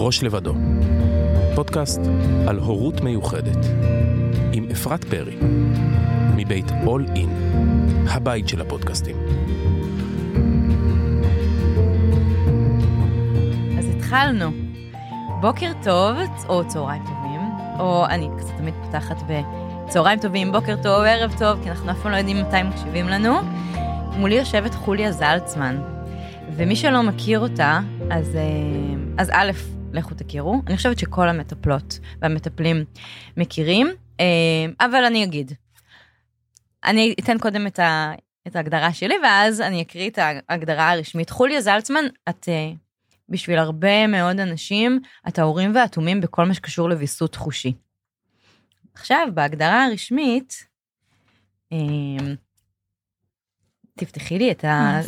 בראש לבדו, פודקאסט על הורות מיוחדת, עם אפרת פרי, מבית All In, הבית של הפודקאסטים. אז התחלנו. בוקר טוב, או צהריים טובים, או אני קצת תמיד פותחת בצהריים טובים, בוקר טוב, ערב טוב, כי אנחנו אף פעם לא יודעים מתי מקשיבים לנו. מולי יושבת חוליה זלצמן, ומי שלא מכיר אותה, אז, אה, אז א', לכו תכירו. אני חושבת שכל המטפלות והמטפלים מכירים, אה, אבל אני אגיד. אני אתן קודם את, ה, את ההגדרה שלי, ואז אני אקריא את ההגדרה הרשמית. חוליה זלצמן, את אה, בשביל הרבה מאוד אנשים, את ההורים והאטומים בכל מה שקשור לוויסות חושי. עכשיו, בהגדרה הרשמית, תפתחי לי את, ה...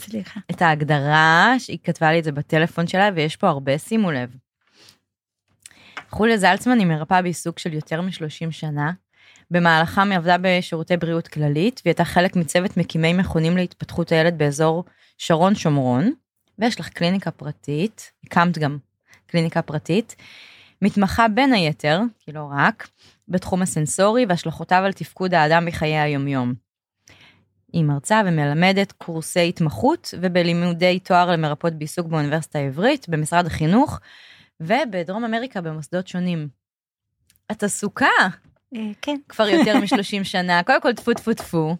את ההגדרה, שהיא כתבה לי את זה בטלפון שלה, ויש פה הרבה, שימו לב. חוליה זלצמן היא מרפאה בעיסוק של יותר מ-30 שנה. במהלכם היא עבדה בשירותי בריאות כללית, והיא הייתה חלק מצוות מקימי מכונים להתפתחות הילד באזור שרון שומרון, ויש לך קליניקה פרטית, הקמת גם קליניקה פרטית, מתמחה בין היתר, כי לא רק, בתחום הסנסורי והשלכותיו על תפקוד האדם בחיי היומיום. היא מרצה ומלמדת קורסי התמחות ובלימודי תואר למרפאות בעיסוק באוניברסיטה העברית, במשרד החינוך ובדרום אמריקה במוסדות שונים. את עסוקה. אה, כן. כבר יותר מ-30 שנה, קודם כל טפו טפו טפו.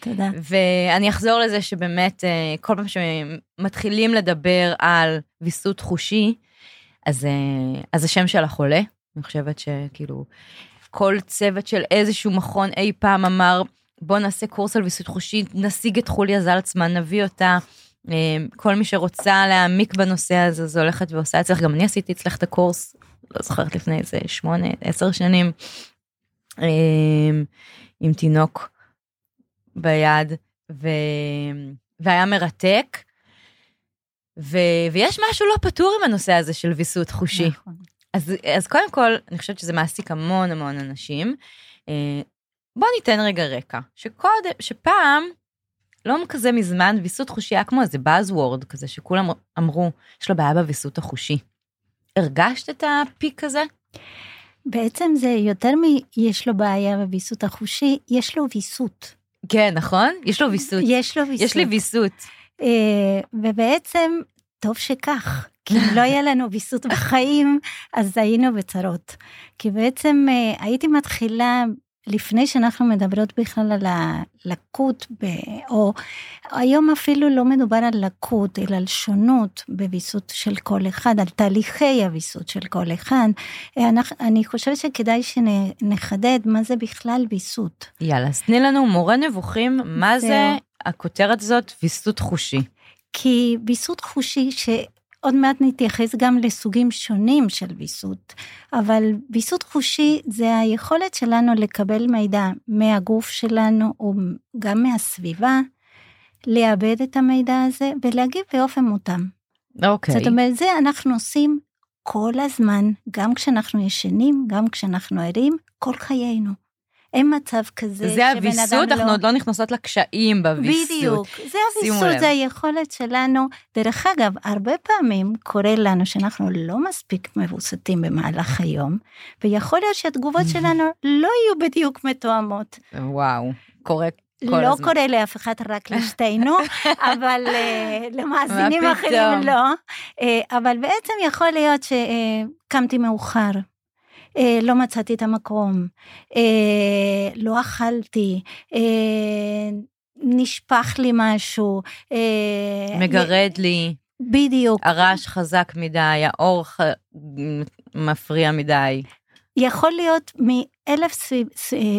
תודה. ואני אחזור לזה שבאמת אה, כל פעם שמתחילים לדבר על ויסות חושי, אז, אה, אז השם של החולה, אני חושבת שכאילו כל צוות של איזשהו מכון אי פעם אמר, בוא נעשה קורס על ויסות חושי, נשיג את חוליה זלצמן, נביא אותה. אה, כל מי שרוצה להעמיק בנושא הזה, אז הולכת ועושה אצלך, גם אני עשיתי אצלך את הקורס, לא זוכרת לפני איזה שמונה, עשר שנים, אה, עם תינוק ביד, ו... והיה מרתק. ו... ויש משהו לא פתור עם הנושא הזה של ויסות חושי. נכון. אז, אז קודם כל, אני חושבת שזה מעסיק המון המון אנשים. אה, בוא ניתן רגע רקע, שקודם, שפעם, לא כזה מזמן, ויסות חושי היה כמו איזה Buzzword כזה, שכולם אמרו, יש לו בעיה בוויסות החושי. הרגשת את הפיק הזה? בעצם זה יותר מ"יש לו בעיה בוויסות החושי", יש לו ויסות. כן, נכון? יש לו ויסות. יש לו ויסות. יש לי ויסות. אה, ובעצם, טוב שכך. כי אם לא היה לנו ויסות בחיים, אז היינו בצרות. כי בעצם אה, הייתי מתחילה לפני שאנחנו מדברות בכלל על הלקות, ב, או היום אפילו לא מדובר על לקות, אלא על שונות בוויסות של כל אחד, על תהליכי הוויסות של כל אחד, אני, אני חושבת שכדאי שנחדד מה זה בכלל ויסות. יאללה, אז תני לנו מורה נבוכים, מה זה, זה הכותרת הזאת, ויסות חושי? כי ויסות חושי, ש... עוד מעט נתייחס גם לסוגים שונים של ויסות, אבל ויסות חושי זה היכולת שלנו לקבל מידע מהגוף שלנו או גם מהסביבה, לאבד את המידע הזה ולהגיב באופן מותאם. אוקיי. Okay. זאת אומרת, זה אנחנו עושים כל הזמן, גם כשאנחנו ישנים, גם כשאנחנו ערים, כל חיינו. אין מצב כזה זה הוויסות, אנחנו לא... עוד לא נכנסות לקשיים בוויסות. בדיוק, זה הוויסות, זה היכולת שלנו. דרך אגב, הרבה פעמים קורה לנו שאנחנו לא מספיק מבוסתים במהלך היום, ויכול להיות שהתגובות שלנו לא יהיו בדיוק מתואמות. וואו, קורה כל לא הזמן. קורה לאף אחד, רק לשתינו, אבל uh, למאזינים אחרים לא. Uh, אבל בעצם יכול להיות שקמתי uh, מאוחר, אה, לא מצאתי את המקום, אה, לא אכלתי, אה, נשפך לי משהו. אה, מגרד ל... לי. בדיוק. הרעש חזק מדי, האור ח... מפריע מדי. יכול להיות מאלף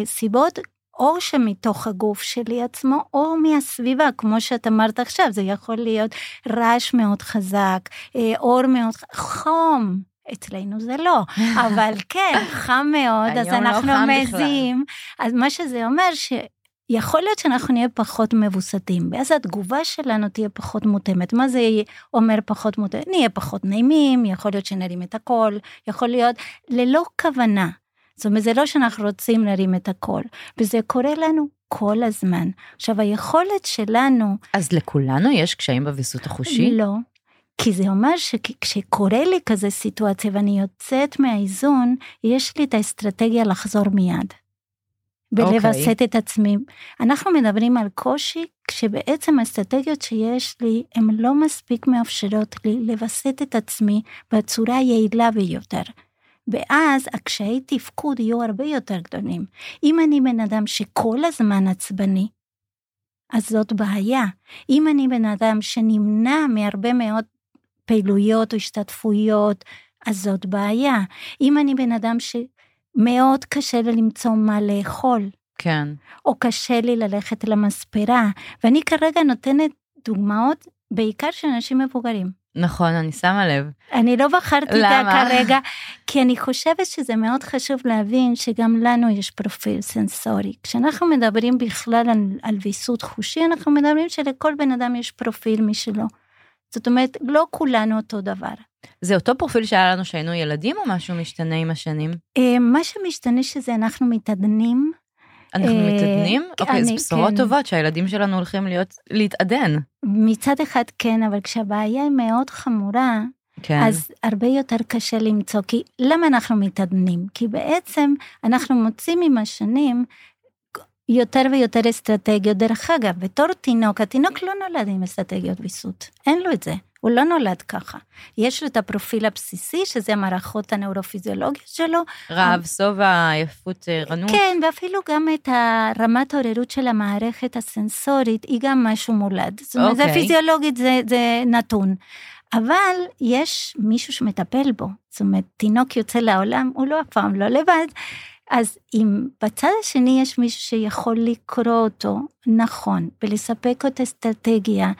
סיבות, או שמתוך הגוף שלי עצמו, או מהסביבה, כמו שאת אמרת עכשיו, זה יכול להיות רעש מאוד חזק, אה, אור מאוד, חום, אצלנו זה לא, אבל כן, חם מאוד, אז לא אנחנו לא מזיעים. אז מה שזה אומר ש... יכול להיות שאנחנו נהיה פחות מבוסתים, ואז התגובה שלנו תהיה פחות מותאמת. מה זה אומר פחות מותאמת? נהיה פחות נעימים, יכול להיות שנרים את הכל, יכול להיות ללא כוונה. זאת אומרת, זה לא שאנחנו רוצים להרים את הכל, וזה קורה לנו כל הזמן. עכשיו, היכולת שלנו... אז לכולנו יש קשיים בוויסות החושי? לא. כי זה אומר שכשקורה לי כזה סיטואציה ואני יוצאת מהאיזון, יש לי את האסטרטגיה לחזור מיד. ולווסת okay. את עצמי. אנחנו מדברים על קושי כשבעצם האסטרטגיות שיש לי הן לא מספיק מאפשרות לי לווסת את עצמי בצורה יעילה ביותר. ואז הקשיי תפקוד יהיו הרבה יותר גדולים. אם אני בן אדם שכל הזמן עצבני, אז זאת בעיה. אם אני בן אדם שנמנע מהרבה מאוד פעילויות או השתתפויות, אז זאת בעיה. אם אני בן אדם שמאוד קשה לי למצוא מה לאכול, כן. או קשה לי ללכת למספרה, ואני כרגע נותנת דוגמאות בעיקר של אנשים מבוגרים. נכון, אני שמה לב. אני לא בחרתי את זה כרגע, כי אני חושבת שזה מאוד חשוב להבין שגם לנו יש פרופיל סנסורי. כשאנחנו מדברים בכלל על, על ויסות חושי, אנחנו מדברים שלכל בן אדם יש פרופיל משלו. זאת אומרת, לא כולנו אותו דבר. זה אותו פרופיל שהיה לנו כשהיינו ילדים, או משהו משתנה עם השנים? אה, מה שמשתנה שזה אנחנו מתעדנים. אנחנו אה, מתעדנים? אוקיי, זה בשורות כן. טובות שהילדים שלנו הולכים להיות, להתעדן. מצד אחד כן, אבל כשהבעיה היא מאוד חמורה, כן. אז הרבה יותר קשה למצוא, כי למה אנחנו מתעדנים? כי בעצם אנחנו מוצאים עם השנים יותר ויותר אסטרטגיות. דרך אגב, בתור תינוק, התינוק לא נולד עם אסטרטגיות ויסות, אין לו את זה. הוא לא נולד ככה. יש לו את הפרופיל הבסיסי, שזה המערכות הנאורופיזיולוגיות שלו. רעב, שובע, עייפות, ערנות. כן, ואפילו גם את הרמת העוררות של המערכת הסנסורית, היא גם משהו מולד. זאת אומרת, okay. זה אוקיי. פיזיולוגית, זה, זה נתון. אבל יש מישהו שמטפל בו. זאת אומרת, תינוק יוצא לעולם, הוא לא אף פעם לא לבד. אז אם בצד השני יש מישהו שיכול לקרוא אותו נכון ולספק את אסטרטגיה,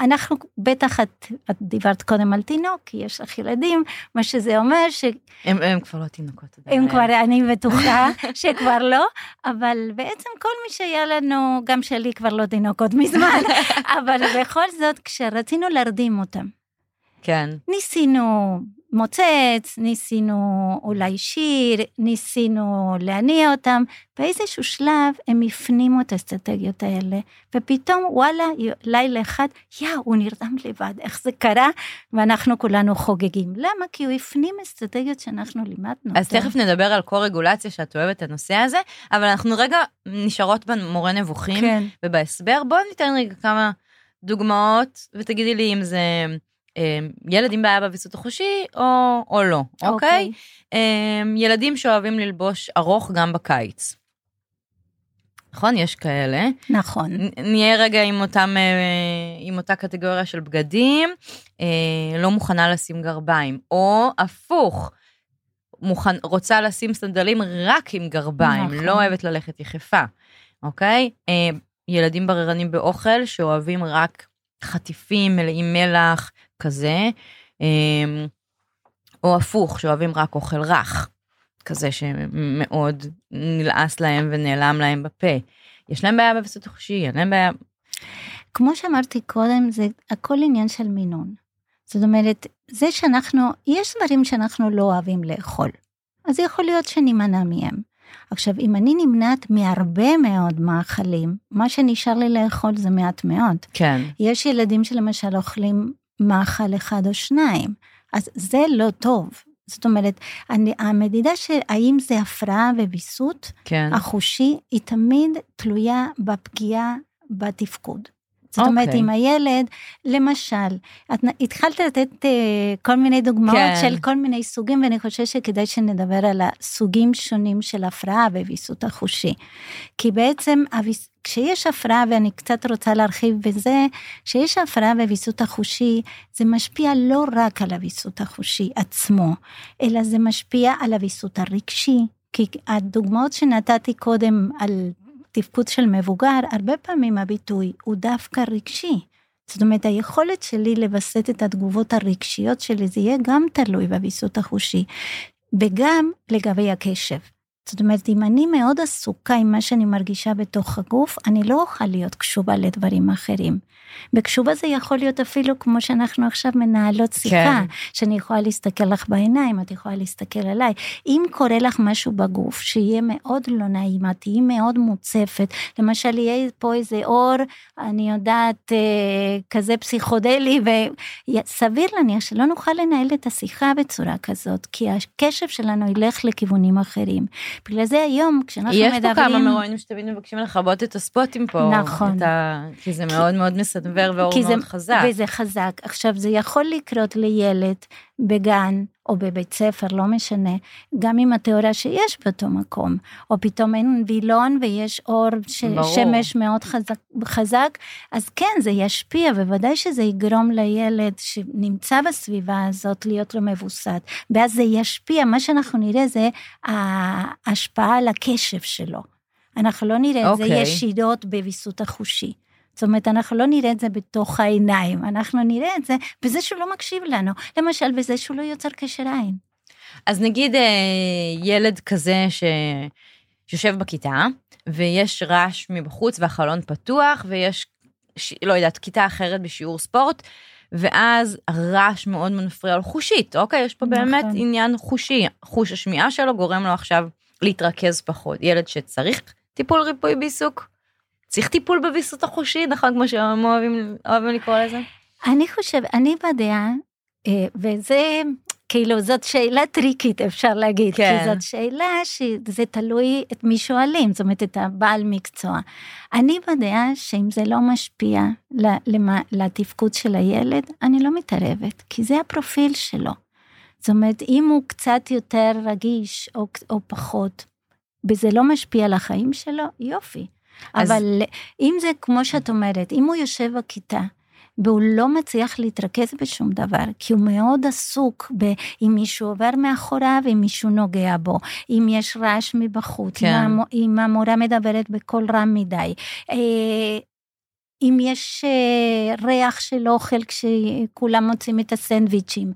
אנחנו בטח את, את דיברת קודם על תינוק כי יש לך ילדים מה שזה אומר ש... הם, הם כבר לא תינוקות. הם כבר אני בטוחה שכבר לא אבל בעצם כל מי שהיה לנו גם שלי כבר לא תינוקות מזמן אבל בכל זאת כשרצינו להרדים אותם. כן. ניסינו מוצץ, ניסינו אולי שיר, ניסינו להניע אותם, באיזשהו שלב הם הפנימו את האסטרטגיות האלה, ופתאום וואלה, לילה אחד, יא, הוא נרדם לבד, איך זה קרה? ואנחנו כולנו חוגגים. למה? כי הוא הפנים אסטרטגיות שאנחנו לימדנו. אז תכף נדבר על קו-רגולציה שאת אוהבת את הנושא הזה, אבל אנחנו רגע נשארות במורה נבוכים, כן. ובהסבר, בואו ניתן רגע כמה דוגמאות, ותגידי לי אם זה... אמ, ילד עם בעיה בוויסות החושי או, או לא, אוקיי? Okay. אוקיי? אמ, ילדים שאוהבים ללבוש ארוך גם בקיץ. נכון? יש כאלה. נכון. נהיה רגע עם אותם, אה, עם אותה קטגוריה של בגדים, אה, לא מוכנה לשים גרביים, או הפוך, מוכן, רוצה לשים סנדלים רק עם גרביים, נכון. לא אוהבת ללכת יחפה, אוקיי? אה, ילדים בררנים באוכל שאוהבים רק חטיפים מלאים מלח, כזה, אמ, או הפוך, שאוהבים רק אוכל רך, כזה שמאוד נלעס להם ונעלם להם בפה. יש להם בעיה בוויסות החושי, אין להם בעיה. כמו שאמרתי קודם, זה הכל עניין של מינון. זאת אומרת, זה שאנחנו, יש דברים שאנחנו לא אוהבים לאכול, אז יכול להיות שנימנע מהם. עכשיו, אם אני נמנעת מהרבה מאוד מאכלים, מה שנשאר לי לאכול זה מעט מאוד. כן. יש ילדים שלמשל אוכלים מאכל אחד או שניים, אז זה לא טוב. זאת אומרת, אני, המדידה של האם זה הפרעה וויסות, כן. החושי, היא תמיד תלויה בפגיעה בתפקוד. זאת okay. אומרת, אוקיי. עם הילד, למשל, את התחלת לתת uh, כל מיני דוגמאות כן. של כל מיני סוגים, ואני חושבת שכדאי שנדבר על הסוגים שונים של הפרעה בוויסות החושי. כי בעצם, כשיש הפרעה, ואני קצת רוצה להרחיב בזה, כשיש הפרעה בוויסות החושי, זה משפיע לא רק על הוויסות החושי עצמו, אלא זה משפיע על הוויסות הרגשי. כי הדוגמאות שנתתי קודם על תפקוד של מבוגר, הרבה פעמים הביטוי הוא דווקא רגשי. זאת אומרת, היכולת שלי לווסת את התגובות הרגשיות שלי, זה יהיה גם תלוי בוויסות החושי, וגם לגבי הקשב. זאת אומרת, אם אני מאוד עסוקה עם מה שאני מרגישה בתוך הגוף, אני לא אוכל להיות קשובה לדברים אחרים. וקשובה זה יכול להיות אפילו כמו שאנחנו עכשיו מנהלות שיחה, כן. שאני יכולה להסתכל לך בעיניים, את יכולה להסתכל עליי. אם קורה לך משהו בגוף שיהיה מאוד לא נעים, את תהיי מאוד מוצפת, למשל יהיה פה איזה אור, אני יודעת, אה, כזה פסיכודלי, וסביר להניח שלא נוכל לנהל את השיחה בצורה כזאת, כי הקשב שלנו ילך לכיוונים אחרים. בגלל זה היום, כשאנחנו יש מדברים... יש פה כמה מרואיינים שתמיד מבקשים לכבות את הספוטים פה. נכון. ה... כי זה מאוד מאוד מסדבר ואור מאוד זה, חזק. וזה חזק. עכשיו, זה יכול לקרות לילד בגן או בבית ספר, לא משנה, גם עם התיאוריה שיש באותו מקום, או פתאום אין וילון ויש אור ש... שמש מאוד חזק, חזק, אז כן, זה ישפיע, בוודאי שזה יגרום לילד שנמצא בסביבה הזאת להיות לא מבוסת, ואז זה ישפיע, מה שאנחנו נראה זה ההשפעה על הקשב שלו. אנחנו לא נראה okay. את זה אוקיי. ישירות בוויסות החושי. זאת אומרת, אנחנו לא נראה את זה בתוך העיניים, אנחנו נראה את זה בזה שהוא לא מקשיב לנו, למשל בזה שהוא לא יוצר קשר עין. אז נגיד אה, ילד כזה. שיושב בכיתה, ויש רעש מבחוץ והחלון פתוח, ויש. לא יודעת, כיתה אחרת בשיעור ספורט, ואז הרעש מאוד מפריע לו חושית, אוקיי? יש פה נכון. באמת עניין חושי, חוש השמיעה שלו גורם לו עכשיו להתרכז פחות. ילד שצריך טיפול ריפוי בעיסוק, צריך טיפול בוויסות החושי, נכון? כמו שהם אוהבים, אוהבים לקרוא לזה? אני חושב, אני בדעה, אה, וזה כאילו זאת שאלה טריקית אפשר להגיד, כן. כי זאת שאלה שזה תלוי את מי שואלים, זאת אומרת את הבעל מקצוע. אני בדעה שאם זה לא משפיע לתפקוד של הילד, אני לא מתערבת, כי זה הפרופיל שלו. זאת אומרת, אם הוא קצת יותר רגיש או, או פחות, וזה לא משפיע על החיים שלו, יופי. אז... אבל אם זה כמו שאת אומרת, אם הוא יושב בכיתה, והוא לא מצליח להתרכז בשום דבר, כי הוא מאוד עסוק ב- אם מישהו עובר מאחוריו, אם מישהו נוגע בו, אם יש רעש מבחוץ, כן. אם, המ- אם המורה מדברת בקול רם מדי. אם יש אה, ריח של אוכל כשכולם מוצאים את הסנדוויצ'ים.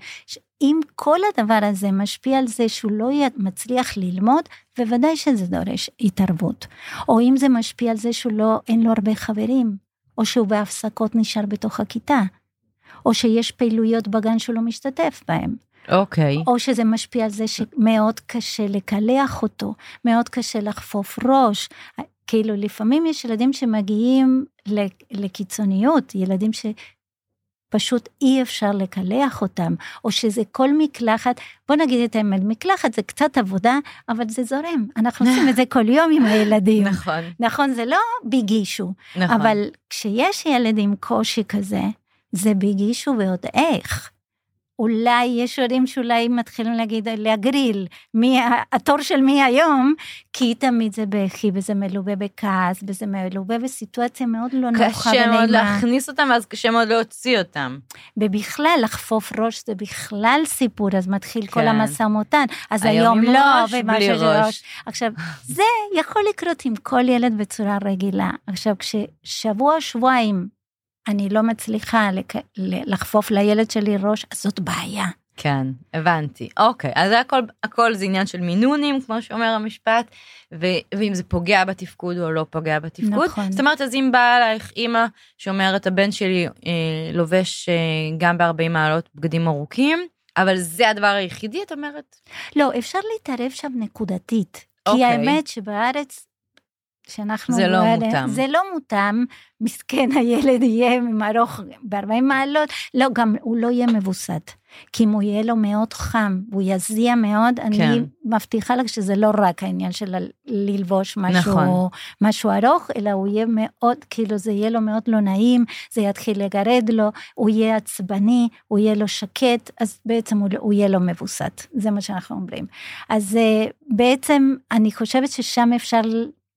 אם כל הדבר הזה משפיע על זה שהוא לא מצליח ללמוד, בוודאי שזה דורש התערבות. או אם זה משפיע על זה שהוא לא, אין לו הרבה חברים, או שהוא בהפסקות נשאר בתוך הכיתה, או שיש פעילויות בגן שהוא לא משתתף בהן. אוקיי. Okay. או שזה משפיע על זה שמאוד קשה לקלח אותו, מאוד קשה לחפוף ראש. כאילו לפעמים יש ילדים שמגיעים לקיצוניות, ילדים ש... פשוט אי אפשר לקלח אותם, או שזה כל מקלחת, בוא נגיד את האמת, מקלחת זה קצת עבודה, אבל זה זורם, אנחנו עושים את זה כל יום עם הילדים. נכון. נכון, זה לא ביגישו, נכון. אבל כשיש ילד עם קושי כזה, זה ביגישו ועוד איך. אולי יש הורים שאולי מתחילים להגיד, להגריל, מי, התור של מי היום, כי תמיד זה בכי וזה מלווה בכעס וזה מלווה בסיטואציה מאוד לא נוחה ונעימה. קשה מאוד להכניס אותם ואז קשה מאוד להוציא אותם. ובכלל, לחפוף ראש זה בכלל סיפור, אז מתחיל כן. כל המשא ומתן, אז היום, היום לא, ומה שראש. עכשיו, זה יכול לקרות עם כל ילד בצורה רגילה. עכשיו, כששבוע, שבועיים, אני לא מצליחה לק... לחפוף לילד שלי ראש, אז זאת בעיה. כן, הבנתי. אוקיי, אז הכל, הכל זה עניין של מינונים, כמו שאומר המשפט, ו, ואם זה פוגע בתפקוד או לא פוגע בתפקוד. נכון. זאת אומרת, אז אם באה אלייך אימא שאומרת, הבן שלי אה, לובש אה, גם ב-40 מעלות בגדים ארוכים, אבל זה הדבר היחידי, את אומרת? לא, אפשר להתערב שם נקודתית. אוקיי. כי האמת שבארץ שאנחנו... זה לא מותאם. זה לא מותאם, מסכן הילד יהיה ארוך ב-40 מעלות, לא, גם הוא לא יהיה מבוסת. כי אם הוא יהיה לו מאוד חם, והוא יזיע מאוד, כן. אני מבטיחה לך שזה לא רק העניין של ללבוש משהו, נכון. משהו ארוך, אלא הוא יהיה מאוד, כאילו זה יהיה לו מאוד לא נעים, זה יתחיל לגרד לו, הוא יהיה עצבני, הוא יהיה לו שקט, אז בעצם הוא, הוא יהיה לו מבוסת, זה מה שאנחנו אומרים. אז אה, בעצם אני חושבת ששם אפשר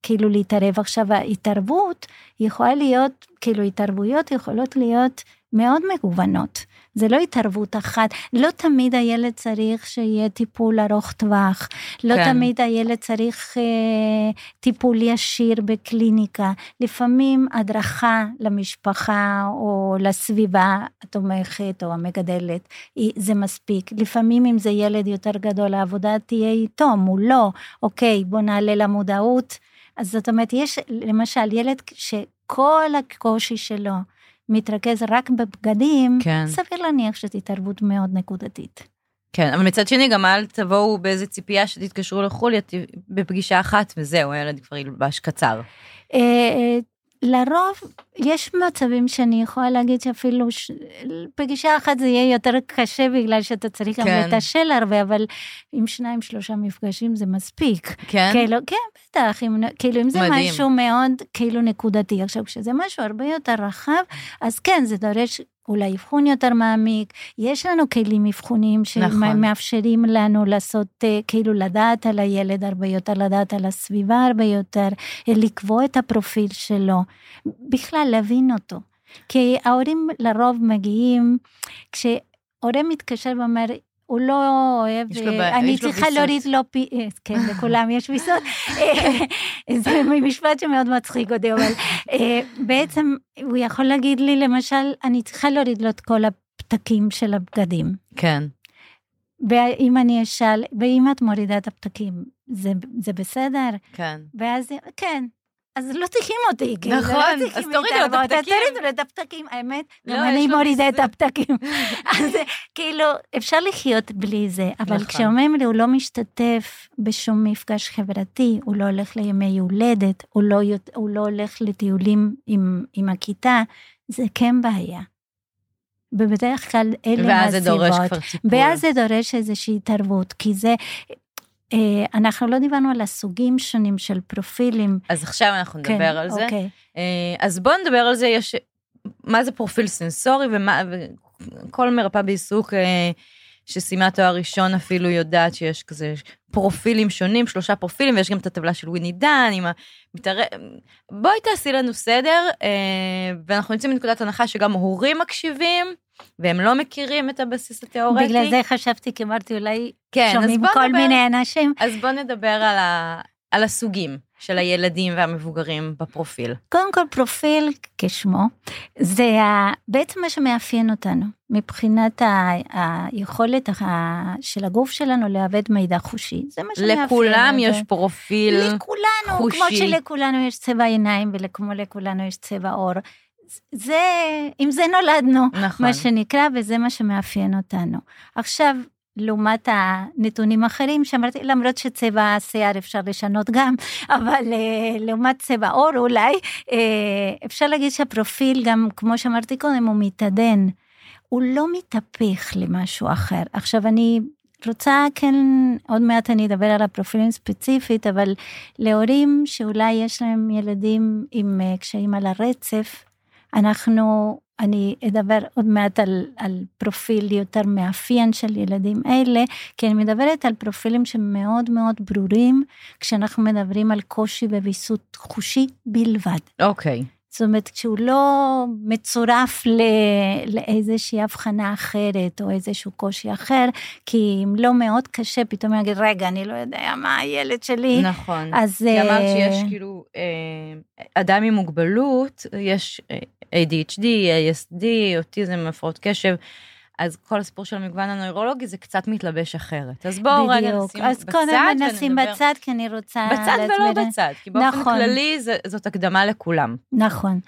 כאילו להתערב. עכשיו ההתערבות יכולה להיות, כאילו התערבויות יכולות להיות מאוד מגוונות. זה לא התערבות אחת. לא תמיד הילד צריך שיהיה טיפול ארוך טווח. לא כן. תמיד הילד צריך אה, טיפול ישיר בקליניקה. לפעמים הדרכה למשפחה או לסביבה התומכת או המגדלת, זה מספיק. לפעמים אם זה ילד יותר גדול, העבודה תהיה איתו, מולו. אוקיי, בוא נעלה למודעות. אז זאת אומרת, יש למשל ילד שכל הקושי שלו מתרכז רק בבגדים, כן. סביר להניח שזו התערבות מאוד נקודתית. כן, אבל מצד שני גם אל תבואו באיזה ציפייה שתתקשרו לחוליה בפגישה אחת וזהו, הילד כבר ילבש קצר. לרוב יש מצבים שאני יכולה להגיד שאפילו ש... פגישה אחת זה יהיה יותר קשה בגלל שאתה צריך גם כן. לתשל הרבה, אבל עם שניים שלושה מפגשים זה מספיק. כן? כאילו, כן, בטח, אם, כאילו אם זה מדהים. משהו מאוד כאילו נקודתי. עכשיו, כשזה משהו הרבה יותר רחב, אז כן, זה דורש אולי אבחון יותר מעמיק. יש לנו כלים אבחוניים נכון. שמאפשרים לנו לעשות, אה, כאילו לדעת על הילד הרבה יותר, לדעת על הסביבה הרבה יותר, אה, לקבוע את הפרופיל שלו, בכלל להבין אותו. כי ההורים לרוב מגיעים, כשהורה מתקשר ואומר, הוא לא אוהב, אני צריכה ויסות." להוריד לו פי... אה, כן, לכולם יש ויסות. אה, זה משפט שמאוד מצחיק אותי, אבל אה, בעצם הוא יכול להגיד לי, למשל, אני צריכה להוריד לו את כל הפתקים של הבגדים. כן. ואם אני אשאל, ואם את מורידה את הפתקים, זה, זה בסדר? כן. ואז, כן. אז לא צריכים אותי, כאילו, נכון, לא אז תורידו לו את הפתקים. תורידו לו את הפתקים, האמת, לא, גם אני מורידה את. הפתקים. אז כאילו, אפשר לחיות בלי זה, אבל נכון. כשאומרים לי, הוא לא משתתף בשום מפגש חברתי, הוא לא הולך לימי יולדת, הוא לא, הוא לא הולך לטיולים עם, עם הכיתה, זה כן בעיה. ובדרך כלל אלה ואז זה דורש הסיבות. כבר טיפול. ואז זה דורש איזושהי התערבות, כי זה, אה, אנחנו לא דיברנו על הסוגים שונים של פרופילים. אז עכשיו אנחנו נדבר על זה. אוקיי. אה, אז בואו נדבר על זה, יש, מה זה פרופיל סנסורי ומה, וכל מרפאה בעיסוק אה, שסיימה תואר ראשון אפילו יודעת שיש כזה פרופילים שונים, שלושה פרופילים, ויש גם את הטבלה של וויני דן עם המתערב... בואי תעשי לנו סדר, אה, ואנחנו יוצאים מנקודת הנחה שגם הורים מקשיבים, והם לא מכירים את הבסיס התיאורטי. בגלל זה חשבתי, כי אמרתי, אולי כן, שומעים בוא כל נדבר- מיני אנשים. אז בואו נדבר על, ה, על הסוגים של הילדים והמבוגרים בפרופיל. קודם כל, פרופיל, כשמו, זה ה- בעצם מה שמאפיין אותנו, מבחינת ה- היכולת ה- של הגוף שלנו לעבד מידע חושי. זה מה שמאפיין אותו. לכולם יש פרופיל. לכולנו, חושי. כמו שלכולנו יש צבע עיניים וכמו לכולנו יש צבע עור. זה, עם זה נולדנו, נכון. מה שנקרא, וזה מה שמאפיין אותנו. עכשיו, לעומת הנתונים האחרים שאמרתי, למרות שצבע השיער אפשר לשנות גם, אבל uh, לעומת צבע עור אולי, uh, אפשר להגיד שהפרופיל גם, כמו שאמרתי קודם, הוא מתעדן. הוא לא מתהפך למשהו אחר. עכשיו, אני רוצה, כן, עוד מעט אני אדבר על הפרופילים ספציפית, אבל להורים שאולי יש להם ילדים עם uh, קשיים על הרצף, אנחנו, אני אדבר עוד מעט על, על פרופיל יותר מאפיין של ילדים אלה, כי אני מדברת על פרופילים שמאוד מאוד ברורים, כשאנחנו מדברים על קושי בוויסות חושי בלבד. אוקיי. זאת אומרת, כשהוא לא מצורף ל... לאיזושהי הבחנה אחרת או איזשהו קושי אחר, כי אם לא מאוד קשה, פתאום יגיד, רגע, אני לא יודע מה הילד שלי. נכון. אז... כי אמרת אה, שיש כאילו אה, אדם עם מוגבלות, יש אה, ADHD, ASD, אוטיזם, הפרעות קשב. אז כל הסיפור של המגוון הנוירולוגי זה קצת מתלבש אחרת. אז בואו רגע בדיוק. נשים אז בצד קודם נשים בצד, כי אני רוצה בצד ולא להסביר- בצד, כי באופן נכון. כללי זה- זאת הקדמה לכולם. נכון.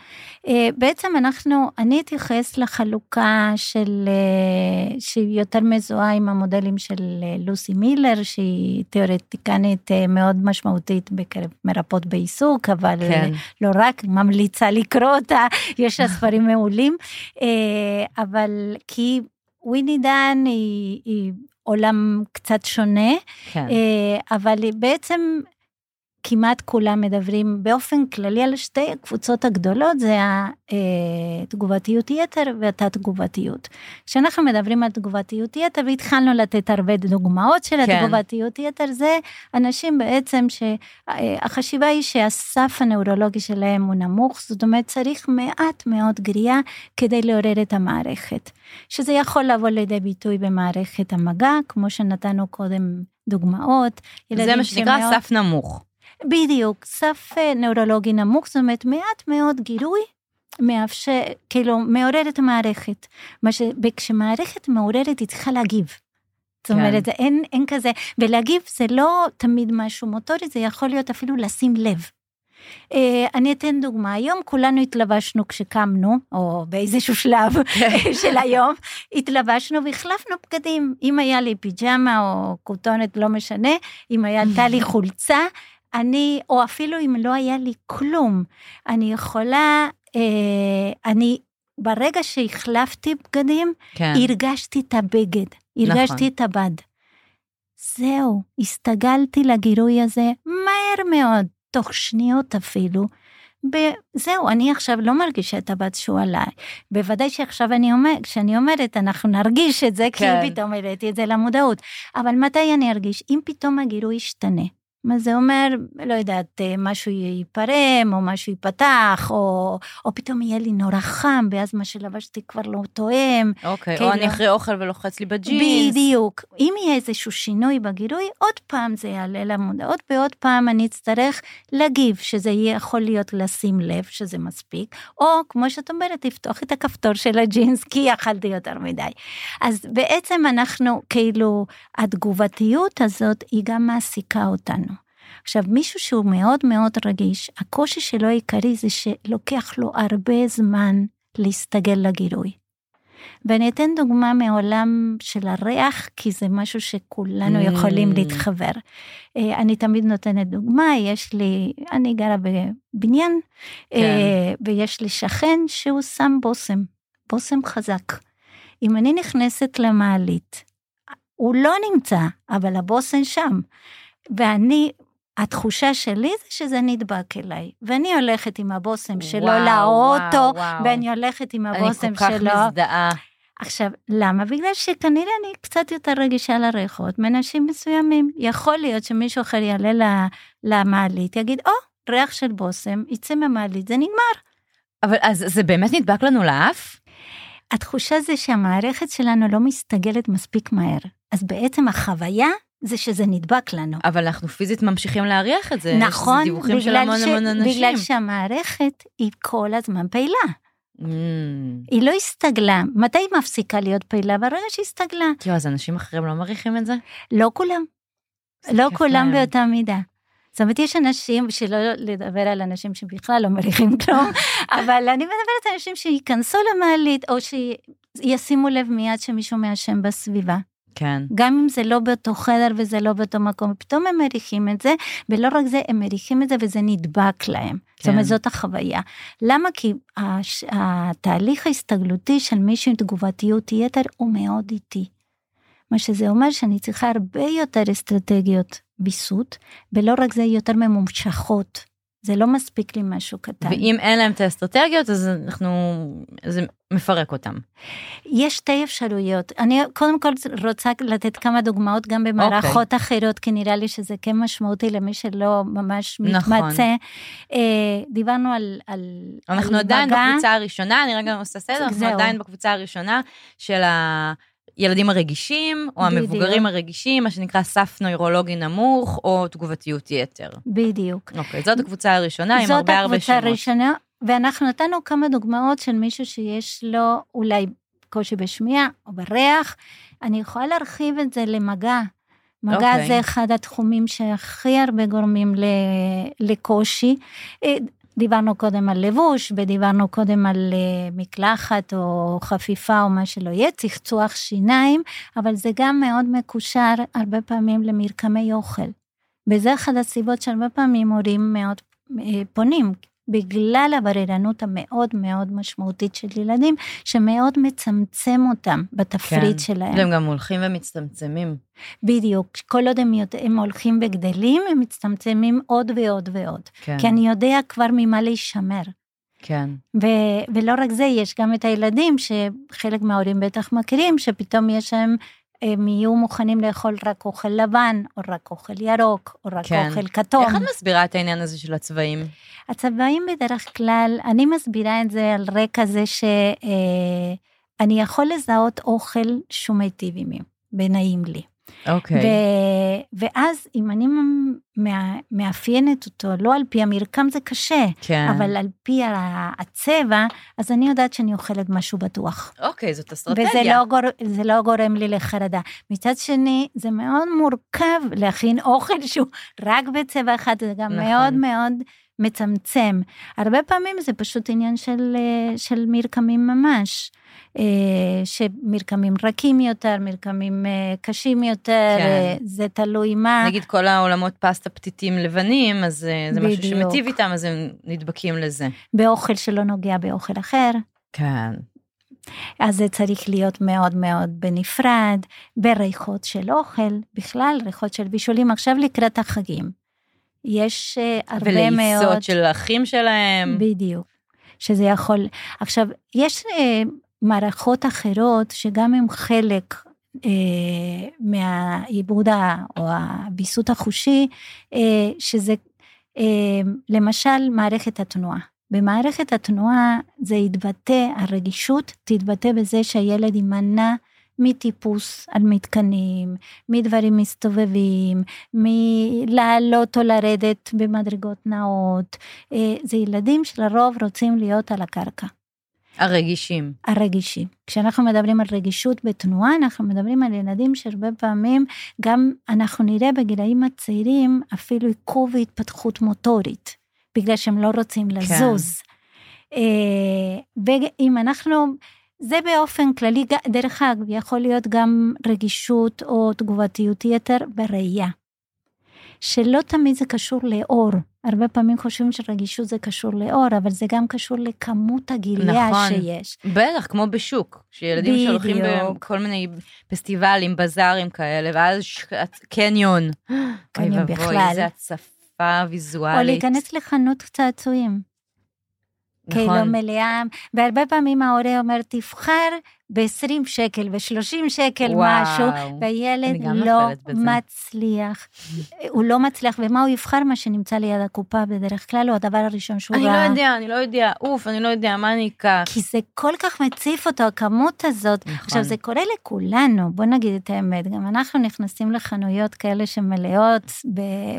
אה, בעצם אנחנו, אני אתייחס לחלוקה של, אה, שהיא יותר מזוהה עם המודלים של אה, לוסי מילר, שהיא תיאורטיקנית אה, מאוד משמעותית בקרב מרפאות בעיסוק, אבל כן. לא רק, ממליצה לקרוא אותה, יש לה ספרים מעולים, אה, אבל כי וויני דן היא, היא עולם קצת שונה, כן. אה, אבל היא בעצם כמעט כולם מדברים באופן כללי על שתי הקבוצות הגדולות, זה התגובתיות יתר והתת תגובתיות. כשאנחנו מדברים על תגובתיות יתר, והתחלנו לתת הרבה דוגמאות של כן. התגובתיות יתר, זה אנשים בעצם שהחשיבה היא שהסף הנאורולוגי שלהם הוא נמוך, זאת אומרת צריך מעט מאוד גריעה כדי לעורר את המערכת. שזה יכול לבוא לידי ביטוי במערכת המגע, כמו שנתנו קודם דוגמאות. זה ילדים מה שנקרא שמאוד- סף נמוך. בדיוק, סף אה, נוירולוגי נמוך, זאת אומרת מעט מאוד גירוי מאפשר, כאילו מעורר את המערכת. מה ש... כשמערכת מעוררת היא צריכה להגיב. זאת כן. אומרת, אין, אין כזה, ולהגיב זה לא תמיד משהו מוטורי, זה יכול להיות אפילו לשים לב. אה, אני אתן דוגמה, היום כולנו התלבשנו כשקמנו, או באיזשהו שלב של היום, התלבשנו והחלפנו בגדים. אם היה לי פיג'מה או כותונת, לא משנה, אם הייתה לי חולצה, אני, או אפילו אם לא היה לי כלום, אני יכולה, אה, אני, ברגע שהחלפתי בגדים, כן. הרגשתי את הבגד, הרגשתי נכון. את הבד. זהו, הסתגלתי לגירוי הזה מהר מאוד, תוך שניות אפילו. זהו, אני עכשיו לא מרגישה את הבת שהוא עליי. בוודאי שעכשיו אני אומרת, כשאני אומרת, אנחנו נרגיש את זה, כן. כי פתאום העליתי את זה למודעות. אבל מתי אני ארגיש? אם פתאום הגירוי ישתנה. מה זה אומר, לא יודעת, אה, משהו ייפרם, או משהו ייפתח, או, או פתאום יהיה לי נורא חם, ואז מה שלבשתי כבר לא תואם. אוקיי, כאילו- או אני אחרי אוכל ולוחץ לי בג'ינס. בדיוק. אם יהיה איזשהו שינוי בגירוי, עוד פעם זה יעלה למודעות, ועוד פעם אני אצטרך להגיב, שזה יכול להיות לשים לב שזה מספיק, או כמו שאת אומרת, לפתוח את הכפתור של הג'ינס, כי אכלתי יותר מדי. אז בעצם אנחנו, כאילו, התגובתיות הזאת, היא גם מעסיקה אותנו. עכשיו, מישהו שהוא מאוד מאוד רגיש, הקושי שלו העיקרי זה שלוקח לו הרבה זמן להסתגל לגירוי. ואני אתן דוגמה מעולם של הריח, כי זה משהו שכולנו Mm. יכולים להתחבר. אה, אני תמיד נותנת דוגמה, יש לי, אני גרה בבניין, אה, ויש לי שכן שהוא שם בושם, בושם חזק. אם אני נכנסת למעלית, הוא לא נמצא, אבל הבושם שם. ואני, התחושה שלי זה שזה נדבק אליי, ואני הולכת עם הבושם שלו וואו, לאוטו, וואו. ואני הולכת עם אני הבושם כל כך שלו. מזדהה. עכשיו, למה? בגלל שכנראה אני קצת יותר רגישה לריחות מאנשים מסוימים. יכול להיות שמישהו אחר יעלה למעלית, יגיד, או, ריח של בושם, יצא מהמעלית, זה נגמר. אבל אז זה באמת נדבק לנו לאף? התחושה זה שהמערכת שלנו לא מסתגלת מספיק מהר. אז בעצם החוויה זה שזה נדבק לנו. אבל אנחנו פיזית ממשיכים להריח את זה. נכון, לזה דיווחים של המון ש... המון אנשים. בגלל שהמערכת היא כל הזמן פעילה. Mm. היא לא הסתגלה. מתי היא מפסיקה להיות פעילה? ברגע שהסתגלה. כאילו, אז אנשים אחרים לא מריחים את זה? לא כולם. זה לא כולם להם. באותה מידה. זאת אומרת, יש אנשים, שלא לדבר על אנשים שבכלל לא מריחים כלום, אבל אני מדברת על אנשים שייכנסו למעלית, או שישימו לב מיד שמישהו מעשן בסביבה. כן. גם אם זה לא באותו חדר וזה לא באותו מקום, פתאום הם מריחים את זה, ולא רק זה, הם מריחים את זה וזה נדבק להם. זאת כן. אומרת, זאת החוויה. למה? כי הש... התהליך ההסתגלותי של מישהו עם תגובתיות יתר הוא מאוד איטי. מה שזה אומר שאני צריכה הרבה יותר אסטרטגיות ויסות, ולא רק זה, יותר ממושכות. זה לא מספיק לי משהו קטן. ואם אין להם את האסטרטגיות, אז אנחנו... זה מפרק אותם. יש שתי אפשרויות. אני קודם כל רוצה לתת כמה דוגמאות גם במערכות אחרות, כי נראה לי שזה כן משמעותי למי שלא ממש נכון. מתמצא. אה, דיברנו על, על, אנחנו על עדיין מגע. בקבוצה הראשונה, אני רגע עושה סדר, אנחנו זהו. עדיין בקבוצה הראשונה של הילדים הרגישים, או בדיוק. המבוגרים הרגישים, מה שנקרא סף נוירולוגי נמוך, או תגובתיות יתר. בדיוק. אוקיי, זאת הקבוצה הראשונה עם זאת הרבה הרבה הקבוצה שמות. הראשונה, ואנחנו נתנו כמה דוגמאות של מישהו שיש לו אולי קושי בשמיעה או בריח. אני יכולה להרחיב את זה למגע. מגע אוקיי. זה אחד התחומים שהכי הרבה גורמים לקושי. דיברנו קודם על לבוש, ודיברנו קודם על אה, מקלחת או חפיפה או מה שלא יהיה, צחצוח שיניים, אבל זה גם מאוד מקושר הרבה פעמים למרקמי אוכל. וזה אחת הסיבות שהרבה פעמים הורים מאוד אה, פונים, בגלל הבררנות המאוד מאוד משמעותית של ילדים, שמאוד מצמצם אותם בתפריט כן. שלהם. והם גם הולכים ומצטמצמים. בדיוק, כל עוד הם, יודע, הם הולכים וגדלים, הם מצטמצמים עוד ועוד ועוד. כן. כי אני יודע כבר ממה להישמר. כן. ו- ולא רק זה, יש גם את הילדים שחלק מההורים בטח מכירים, שפתאום יש להם, הם יהיו מוכנים לאכול רק אוכל לבן, או רק אוכל ירוק, או רק כן. אוכל כתום. איך את מסבירה את העניין הזה של הצבעים? הצבעים בדרך כלל, אני מסבירה את זה על רקע זה שאני יכול לזהות אוכל שהוא מיטיב עימי, ונעים לי. אוקיי. ו- ואז אם אני מא- מאפיינת אותו, לא על פי המרקם זה קשה, כן. אבל על פי הצבע, אז אני יודעת שאני אוכלת משהו בטוח. אוקיי, זאת אסטרטגיה. וזה לא, גור, לא גורם לי לחרדה. מצד שני, זה מאוד מורכב להכין אוכל שהוא רק בצבע אחד, זה גם נכון. מאוד מאוד מצמצם. הרבה פעמים זה פשוט עניין של, אה, של מרקמים ממש. אה, שמרקמים רכים יותר, מרקמים אה, קשים יותר, כן. זה תלוי מה. נגיד כל העולמות פסטה פתיתים לבנים, אז זה משהו בדיוק. שמטיב איתם, אז הם נדבקים לזה. באוכל שלא נוגע באוכל אחר. כן. אז זה צריך להיות מאוד מאוד בנפרד, בריחות של אוכל, בכלל ריחות של בישולים. עכשיו לקראת החגים, יש אה, הרבה מאוד... ולעיסות של האחים שלהם. בדיוק, שזה יכול... עכשיו, יש אה, מערכות אחרות שגם הם חלק אה, מהעיבוד או הוויסות החושי, אה, שזה אה, למשל מערכת התנועה. במערכת התנועה זה יתבטא, הרגישות תתבטא בזה שהילד יימנע מטיפוס על מתקנים, מדברים מסתובבים, מלעלות או לרדת במדרגות נאות. אה, זה ילדים שלרוב רוצים להיות על הקרקע, הרגישים. הרגישים. כשאנחנו מדברים על רגישות בתנועה, אנחנו מדברים על ילדים שהרבה פעמים גם אנחנו נראה בגילאים הצעירים אפילו עיכוב והתפתחות מוטורית, בגלל שהם לא רוצים לזוז. אה, ואם אנחנו, זה באופן כללי, דרך אגב, יכול להיות גם רגישות או תגובתיות יתר בראייה. שלא תמיד זה קשור לאור. הרבה פעמים חושבים שרגישות זה קשור לאור, אבל זה גם קשור לכמות הגיליה נכון. שיש. בטח, כמו בשוק. שילדים שהולכים בדיוק. בכל מיני פסטיבלים, בזארים כאלה, ואז ש- קניון. קניון אוי ואבוי, בכלל. איזה הצפה ויזואלית. או להיכנס לחנות צעצועים. כאילו נכון. מלאה, והרבה פעמים ההורה אומר, תבחר ב-20 שקל, ב-30 שקל וואו, משהו, והילד לא. מצליח. הוא לא מצליח, ומה הוא יבחר? מה שנמצא ליד הקופה בדרך כלל, הוא הדבר הראשון שהוא אני לא ראה. יודע, אני לא יודע, אוף, אני לא יודע, מה אני אקח? כי זה כל כך מציף אותו, הכמות הזאת. נכון. עכשיו, זה קורה לכולנו, בוא נגיד את האמת, גם אנחנו נכנסים לחנויות כאלה שמלאות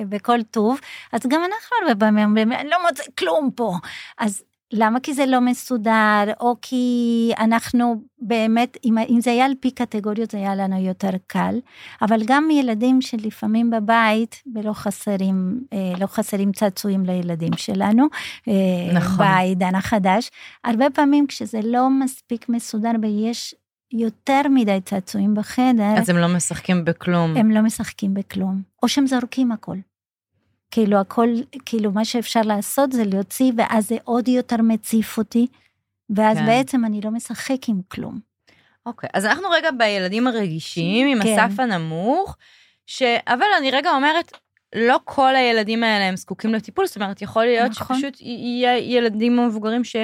בכל טוב, אז גם אנחנו הרבה פעמים אומרים, אני לא מוצא כלום פה. אז למה? כי זה לא מסודר, או כי אנחנו באמת, אם, אם זה היה על פי קטגוריות, זה היה לנו יותר קל, אבל גם ילדים שלפעמים בבית, ולא חסרים, אה, לא חסרים צעצועים לילדים שלנו, אה, נכון. בעידן החדש, הרבה פעמים כשזה לא מספיק מסודר ויש יותר מדי צעצועים בחדר, אז הם לא משחקים בכלום. הם לא משחקים בכלום, או שהם זורקים הכל. כאילו הכל, כאילו מה שאפשר לעשות זה להוציא, ואז זה עוד יותר מציף אותי, ואז כן. בעצם אני לא משחק עם כלום. אוקיי, אז אנחנו רגע בילדים הרגישים, עם כן. הסף הנמוך, ש... אבל אני רגע אומרת, לא כל הילדים האלה הם זקוקים לטיפול, זאת אומרת, יכול להיות נכון. שפשוט יהיה ילדים מבוגרים ש...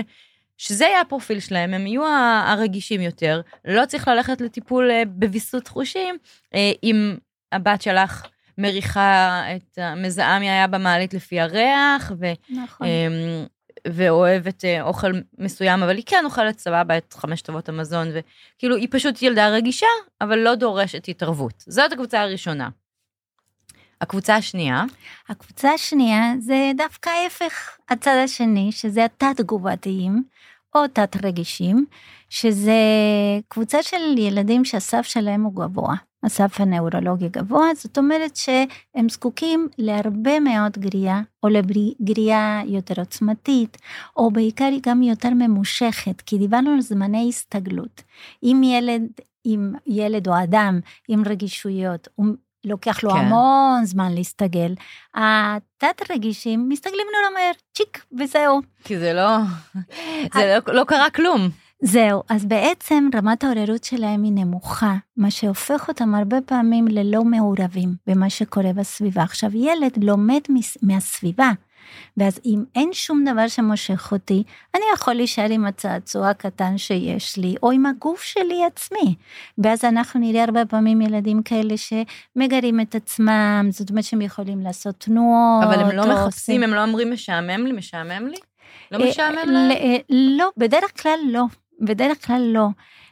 שזה יהיה הפרופיל שלהם, הם יהיו הרגישים יותר, לא צריך ללכת לטיפול אה, בוויסות חושים, אה, אם הבת שלך מריחה את המזהה מי היה במעלית לפי הריח, ו... נכון. אמ, ואוהבת אה, אוכל מסוים, אבל היא כן אוכלת סבבה את חמש אבות המזון, וכאילו היא פשוט ילדה רגישה, אבל לא דורשת התערבות. זאת הקבוצה הראשונה. הקבוצה השנייה, הקבוצה השנייה זה דווקא ההפך, הצד השני, שזה התת-תגובתיים, או תת-רגישים, שזה קבוצה של ילדים שהסף שלהם הוא גבוה, הסף הנאורולוגי גבוה, זאת אומרת שהם זקוקים להרבה מאוד גריה, או לגריה יותר עוצמתית, או בעיקר גם יותר ממושכת, כי דיברנו על זמני הסתגלות. אם ילד, אם ילד או אדם עם רגישויות, הוא לוקח לו כן. המון זמן להסתגל. התת רגישים מסתגלים נורא מהר, צ'יק, וזהו. כי זה לא, זה לא, לא קרה כלום. זהו, אז בעצם רמת העוררות שלהם היא נמוכה, מה שהופך אותם הרבה פעמים ללא מעורבים במה שקורה בסביבה. עכשיו, ילד לומד מס- מהסביבה, ואז אם אין שום דבר שמושך אותי, אני יכול להישאר עם הצעצוע הקטן שיש לי, או עם הגוף שלי עצמי. ואז אנחנו נראה הרבה פעמים ילדים כאלה שמגרים את עצמם, זאת אומרת שהם יכולים לעשות תנועות. אבל הם לא מחפשים, הם לא אומרים משעמם לי, משעמם לי? לא אה, משעמם להם? אה, לא, בדרך כלל לא. בדרך כלל לא.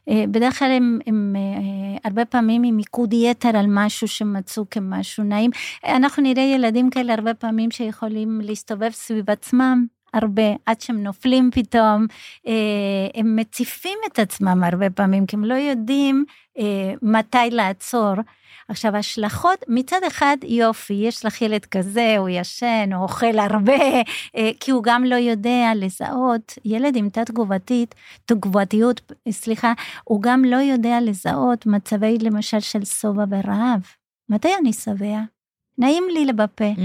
אה, בדרך כלל הם, הם אה, הרבה פעמים עם מיקוד יתר על משהו שמצאו כמשהו נעים. אנחנו נראה ילדים כאלה הרבה פעמים שיכולים להסתובב סביב עצמם. הרבה, עד שהם נופלים פתאום, אה, הם מציפים את עצמם הרבה פעמים, כי הם לא יודעים אה, מתי לעצור. עכשיו, השלכות, מצד אחד, יופי, יש לך ילד כזה, הוא ישן, הוא אוכל הרבה, אה, כי הוא גם לא יודע לזהות, ילד עם תת-תגובתית, תגובתיות, סליחה, הוא גם לא יודע לזהות מצבי, למשל, של שובע ורעב. מתי אני שבע? נעים לי בפה. Mm,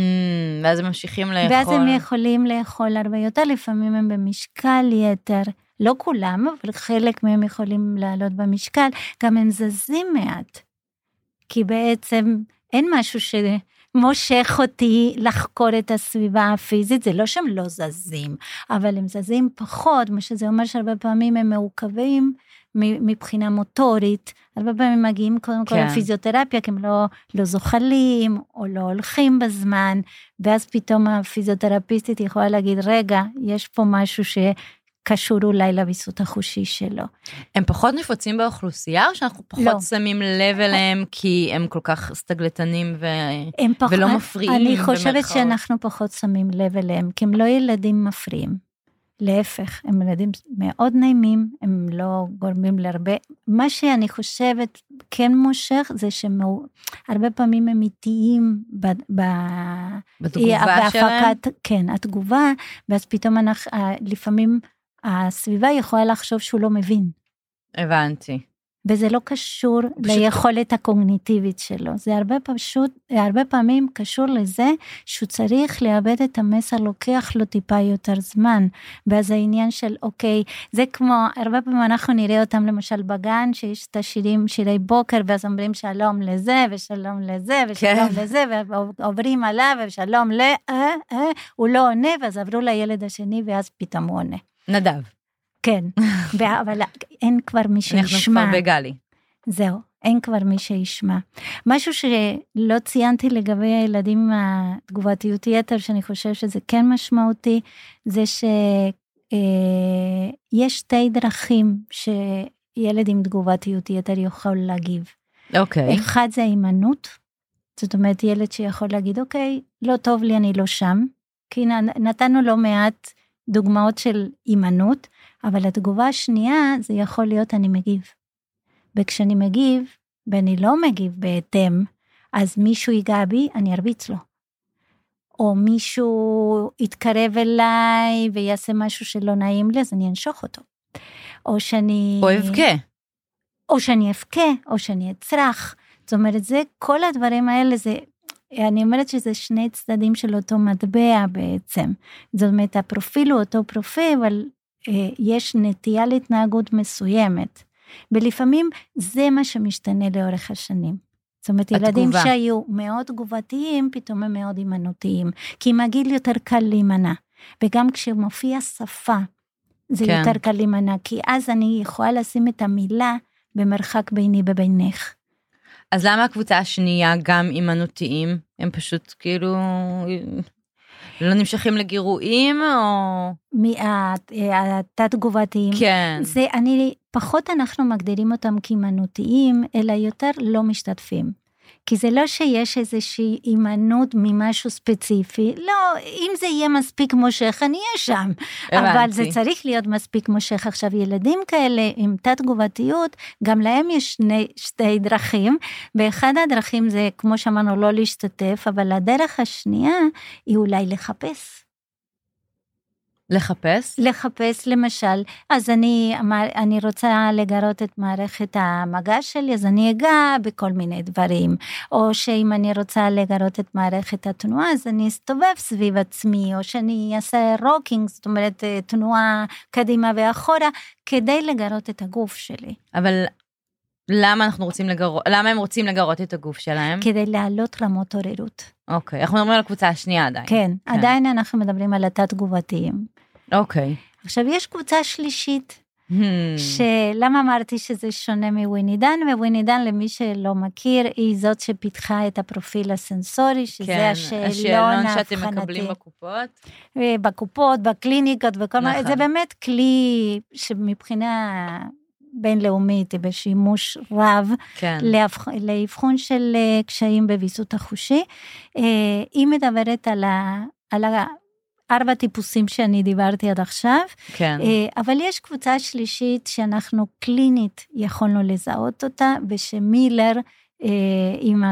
ואז הם ממשיכים לאכול. ואז הם יכולים לאכול הרבה יותר, לפעמים הם במשקל יתר. לא כולם, אבל חלק מהם יכולים לעלות במשקל, גם הם זזים מעט. כי בעצם אין משהו שמושך אותי לחקור את הסביבה הפיזית, זה לא שהם לא זזים, אבל הם זזים פחות, מה שזה אומר שהרבה פעמים הם מעוכבים מבחינה מוטורית, הרבה פעמים מגיעים קודם כל כן. לפיזיותרפיה, כי הם לא, לא זוחלים או לא הולכים בזמן, ואז פתאום הפיזיותרפיסטית יכולה להגיד, רגע, יש פה משהו שקשור אולי לוויסות החושי שלו. הם פחות נפוצים באוכלוסייה, או שאנחנו פחות לא. שמים לב אליהם כי הם כל כך סטגלטנים ו... פחות, ולא מפריעים, אני חושבת במרכאות. שאנחנו פחות שמים לב אליהם, כי הם לא ילדים מפריעים. להפך, הם ילדים מאוד נעימים, הם לא גורמים להרבה. מה שאני חושבת כן מושך, זה שהרבה פעמים הם איטיים ב... ב... בתגובה שלהם? בהפקת, כן, התגובה, ואז פתאום אנחנו, לפעמים הסביבה יכולה לחשוב שהוא לא מבין. הבנתי. וזה לא קשור פשוט- ליכולת הקוגניטיבית שלו, זה הרבה פשוט, הרבה פעמים קשור לזה שהוא צריך לאבד את המסר, לוקח לו טיפה יותר זמן. ואז העניין של אוקיי, זה כמו, הרבה פעמים אנחנו נראה אותם למשל בגן, שיש את השירים, שירי בוקר, ואז אומרים שלום לזה, ושלום לזה, ושלום כן. לזה, ועוברים עליו, ושלום ל... אה, אה, הוא לא עונה, ואז עברו לילד השני, ואז פתאום הוא עונה. נדב, כן, אבל אין כבר מי אנחנו שישמע. כבר בגלי. זהו, אין כבר מי שישמע. משהו שלא ציינתי לגבי הילדים עם התגובתיות יתר, שאני חושבת שזה כן משמעותי, זה שיש שתי דרכים שילד עם תגובתיות יתר יכול להגיב. אוקיי. אחד זה הימנעות, זאת אומרת ילד שיכול להגיד, אוקיי, לא טוב לי, אני לא שם, כי נתנו לא מעט דוגמאות של הימנעות, אבל התגובה השנייה זה יכול להיות אני מגיב. וכשאני מגיב, ואני לא מגיב בהתאם, אז מישהו ייגע בי, אני ארביץ לו. או מישהו יתקרב אליי ויעשה משהו שלא נעים לי, אז אני אנשוך אותו. או שאני... או אבכה. או שאני אבכה, או אני אצרח. זאת אומרת, זה, כל הדברים האלה, זה, אני אומרת שזה שני צדדים של אותו מטבע בעצם. זאת אומרת, הפרופיל הוא אותו פרופיל, אבל יש נטייה להתנהגות מסוימת. ולפעמים זה מה שמשתנה לאורך השנים. זאת אומרת, ילדים התגובה. שהיו מאוד תגובתיים, פתאום הם מאוד הימנותיים. כי עם הגיל יותר קל להימנע. וגם כשמופיע שפה, זה כן. יותר קל להימנע, כי אז אני יכולה לשים את המילה במרחק ביני ובינך. אז למה הקבוצה השנייה גם הימנותיים? הם פשוט כאילו לא נמשכים לגירויים או... התת-תגובתיים. כן. זה אני, פחות אנחנו מגדירים אותם כהימנותיים, אלא יותר לא משתתפים. כי זה לא שיש איזושהי הימנעות ממשהו ספציפי, לא, אם זה יהיה מספיק מושך, אני אהיה שם. אבל זה צריך להיות מספיק מושך. עכשיו, ילדים כאלה עם תת-תגובתיות, גם להם יש שני, שתי דרכים, ואחד הדרכים זה, כמו שאמרנו, לא להשתתף, אבל הדרך השנייה היא אולי לחפש. לחפש? לחפש למשל, אז אני, אני רוצה לגרות את מערכת המגע שלי, אז אני אגע בכל מיני דברים. או שאם אני רוצה לגרות את מערכת התנועה, אז אני אסתובב סביב עצמי, או שאני אעשה rocking, זאת אומרת אה, תנועה קדימה ואחורה, כדי לגרות את הגוף שלי. אבל למה אנחנו רוצים לגרות, למה הם רוצים לגרות את הגוף שלהם? כדי להעלות רמות עוררות. אוקיי, אנחנו מדברים על הקבוצה השנייה עדיין. כן, עדיין אנחנו מדברים על התת-תגובתיים. אוקיי. עכשיו, יש קבוצה שלישית, Hmm. שלמה אמרתי שזה שונה מוויני דן, וויני דן, למי שלא מכיר, היא זאת שפיתחה את הפרופיל הסנסורי, שזה כן, השאלון השאלון שאתם האבחנתי. מקבלים בקופות. אה, בקופות, בקליניקות מיני, נכון. זה באמת כלי שמבחינה בינלאומית בשימוש רב כן. לאבח- לאבחון של אה, קשיים בוויסות החושי. אה, היא מדברת על ה... על. ארבע טיפוסים שאני דיברתי עד עכשיו, כן. אה, אבל יש קבוצה שלישית שאנחנו קלינית יכולנו לזהות אותה, ושמילר אה, עם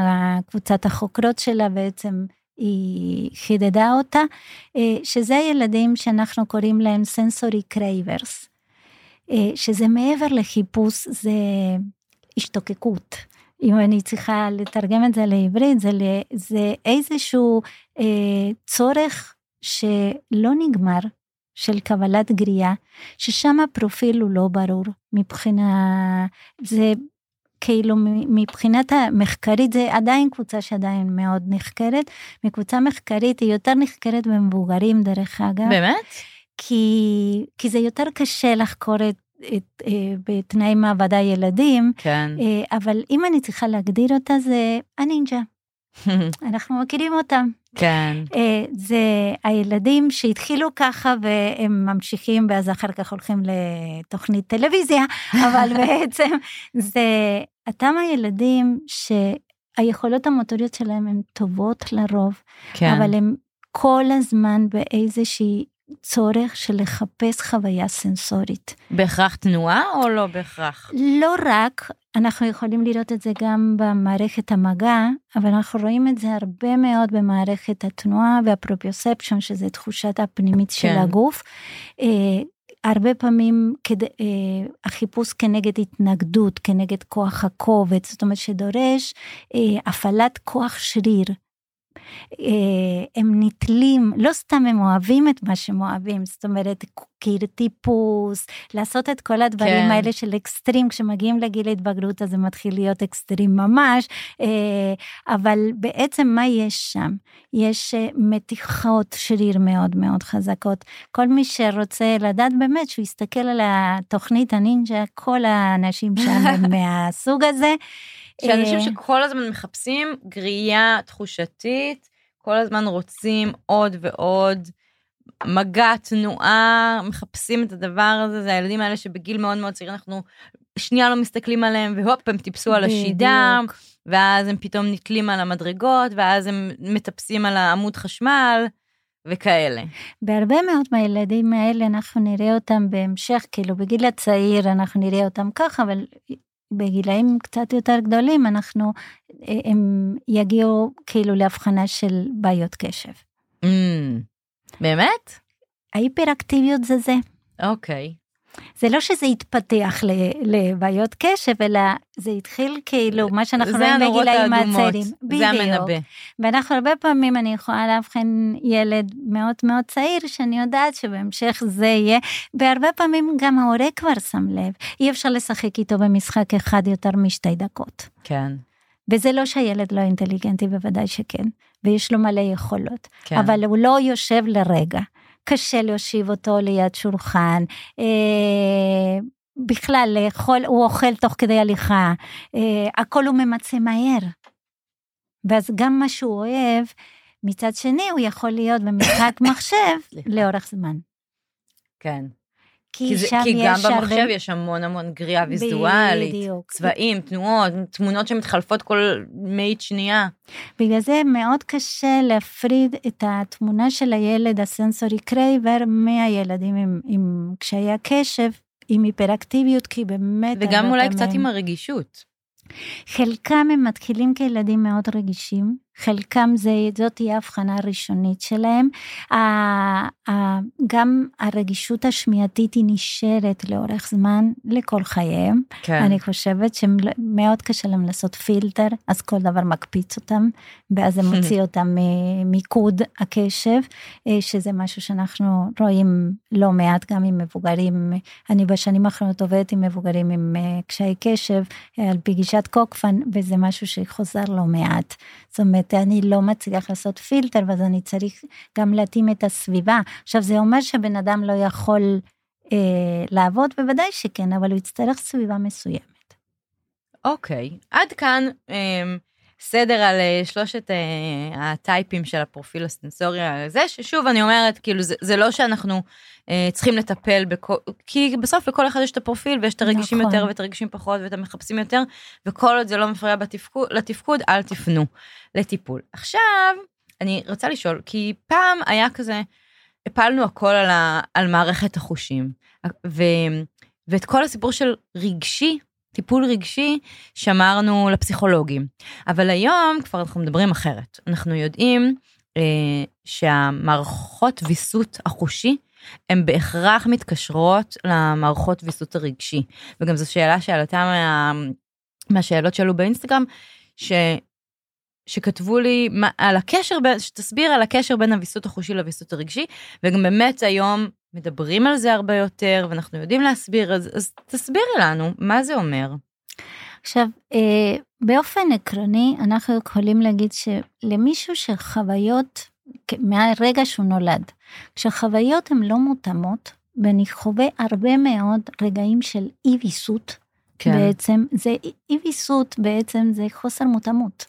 קבוצת החוקרות שלה בעצם היא חידדה אותה, אה, שזה הילדים שאנחנו קוראים להם sensory cravers, שזה מעבר לחיפוש, זה השתוקקות. אם אני צריכה לתרגם את זה לעברית, זה, זה איזשהו אה, צורך שלא נגמר, של קבלת גרייה, ששם הפרופיל הוא לא ברור מבחינה, זה כאילו מבחינת המחקרית, זה עדיין קבוצה שעדיין מאוד נחקרת, מקבוצה מחקרית היא יותר נחקרת במבוגרים דרך אגב, באמת? כי, כי זה יותר קשה לחקור את, את, אה, בתנאי מעבדה ילדים, כן. אה, אבל אם אני צריכה להגדיר אותה זה הנינג'ה, אנחנו מכירים אותם. כן. אה, זה הילדים שהתחילו ככה והם ממשיכים ואז אחר כך הולכים לתוכנית טלוויזיה, אבל בעצם זה אותם הילדים שהיכולות המוטוריות שלהם הן טובות לרוב, כן. אבל הם כל הזמן באיזושהי צורך של לחפש חוויה סנסורית. בהכרח תנועה או לא בהכרח? לא רק, אנחנו יכולים לראות את זה גם במערכת המגע, אבל אנחנו רואים את זה הרבה מאוד במערכת התנועה והפרופיוספשון, שזה תחושת הפנימית של כן. הגוף. אה, הרבה פעמים כד, אה, החיפוש כנגד התנגדות, כנגד כוח הכובד, זאת אומרת שדורש אה, הפעלת כוח שריר. אה, הם נתלים, לא סתם הם אוהבים את מה שהם אוהבים, זאת אומרת, קיר טיפוס, לעשות את כל הדברים כן. האלה של אקסטרים, כשמגיעים לגיל ההתבגרות אז זה מתחיל להיות אקסטרים ממש, אה, אבל בעצם מה יש שם? יש אה, מתיחות שריר מאוד מאוד חזקות. כל מי שרוצה לדעת באמת, שהוא יסתכל על התוכנית הנינג'ה, כל האנשים שם הם מהסוג הזה. שאנשים אה, שכל הזמן מחפשים גריעה תחושתית, כל הזמן רוצים עוד ועוד מגע, תנועה, מחפשים את הדבר הזה, זה הילדים האלה שבגיל מאוד מאוד צעיר אנחנו שנייה לא מסתכלים עליהם והופ הם טיפסו על השידה. ואז הם פתאום נתלים על המדרגות, ואז הם מטפסים על העמוד חשמל וכאלה. בהרבה מאוד מהילדים האלה אנחנו נראה אותם בהמשך, כאילו בגיל הצעיר אנחנו נראה אותם ככה, אבל בגילאים קצת יותר גדולים אנחנו, הם יגיעו כאילו להבחנה של בעיות קשב. Mm, באמת? ההיפראקטיביות זה זה. אוקיי. זה לא שזה התפתח לבעיות קשב, אלא זה התחיל כאילו, מה שאנחנו זה רואים הנורות בגילאים האדומות, הצעירים. זה המנבא. ואנחנו הרבה פעמים, אני יכולה לאבחן ילד מאוד מאוד צעיר, שאני יודעת שבהמשך זה יהיה, והרבה פעמים גם ההורה כבר שם לב, אי אפשר לשחק איתו במשחק אחד יותר משתי דקות. כן. וזה לא שהילד לא אינטליגנטי, בוודאי שכן, ויש לו מלא יכולות, כן. אבל הוא לא יושב לרגע. קשה להושיב אותו ליד שולחן, אה, בכלל לאכול, הוא אוכל תוך כדי הליכה, אה, הכל הוא ממצה מהר. ואז גם מה שהוא אוהב, מצד שני הוא יכול להיות במשחק מחשב. לאורך זמן. כן. כי, כי, זה, שם כי גם הרבה... במחשב יש המון המון גריעה ויזואלית, בדיוק. צבעים, תנועות, תמונות שמתחלפות כל מאית שנייה. בגלל זה מאוד קשה להפריד את התמונה של הילד ה sensory craver מהילדים עם, עם קשיי הקשב, עם היפראקטיביות, כי באמת... וגם הרבה אולי פעמים- קצת עם הרגישות. חלקם הם מתחילים כילדים מאוד רגישים, חלקם זה, זאת תהיה הבחנה ראשונית שלהם. גם הרגישות השמיעתית היא נשארת לאורך זמן לכל חייהם. כן. אני חושבת שמאוד קשה להם לעשות פילטר, אז כל דבר מקפיץ אותם, ואז זה מוציא אותם ממיקוד הקשב, אה, שזה משהו שאנחנו רואים לא מעט גם עם מבוגרים. אני בשנים האחרונות עובדת עם מבוגרים עם אה, קשיי קשב, אה, על פי גישת קוקפן, וזה משהו שחוזר לא מעט. זאת אומרת, אני לא מצליח לעשות פילטר, ואז אני צריך גם להתאים את הסביבה. עכשיו, זה אומר שבן אדם לא יכול אה, לעבוד, בוודאי שכן, אבל הוא יצטרך סביבה מסוימת. אוקיי, עד כאן אה, סדר על אה, שלושת אה, הטייפים של הפרופיל הסטנסורי הזה, ששוב, אני אומרת, כאילו, זה, זה לא שאנחנו אה, צריכים לטפל בכל, כי בסוף לכל אחד יש את הפרופיל ויש את הרגישים נכון. יותר ואת הרגישים פחות ואת המחפשים יותר, וכל עוד זה לא מפריע בתפקוד, לתפקוד, אל תפנו לטיפול. עכשיו, אני רוצה לשאול, כי פעם היה כזה, הפלנו הכל על, ה, על מערכת החושים, ו, ואת כל הסיפור של רגשי, טיפול רגשי, שמרנו לפסיכולוגים. אבל היום כבר אנחנו מדברים אחרת. אנחנו יודעים אה, שהמערכות ויסות החושי, הן בהכרח מתקשרות למערכות ויסות הרגשי. וגם זו שאלה שעלתה מה, מהשאלות שעלו באינסטגרם, ש, שכתבו לי מה, על הקשר, שתסביר על הקשר בין הוויסות החושי לוויסות הרגשי, וגם באמת היום מדברים על זה הרבה יותר, ואנחנו יודעים להסביר, אז, אז תסבירי לנו, מה זה אומר? עכשיו, אה, באופן עקרוני, אנחנו יכולים להגיד שלמישהו שחוויות, מהרגע שהוא נולד, כשחוויות הן לא מותאמות, ואני חווה הרבה מאוד רגעים של אי ויסות, כן. בעצם, זה אי ויסות בעצם זה חוסר מותאמות.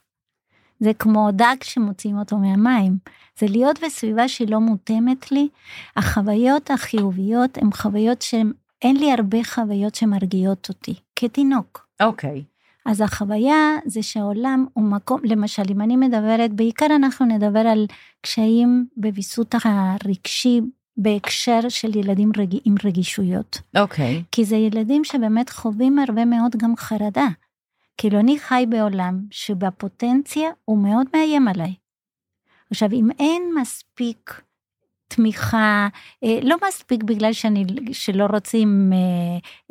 זה כמו דג שמוציאים אותו מהמים. זה להיות בסביבה שהיא לא מותאמת לי. החוויות החיוביות הן חוויות שאין לי הרבה חוויות שמרגיעות אותי, כתינוק. אוקיי. Okay. אז החוויה זה שהעולם הוא מקום, למשל, אם אני מדברת, בעיקר אנחנו נדבר על קשיים בוויסות הרגשי בהקשר של ילדים רג... עם רגישויות. אוקיי. Okay. כי זה ילדים שבאמת חווים הרבה מאוד גם חרדה. כאילו אני חי בעולם שבפוטנציה הוא מאוד מאיים עליי. עכשיו, אם אין מספיק תמיכה, אה, לא מספיק בגלל שאני, שלא רוצים אה,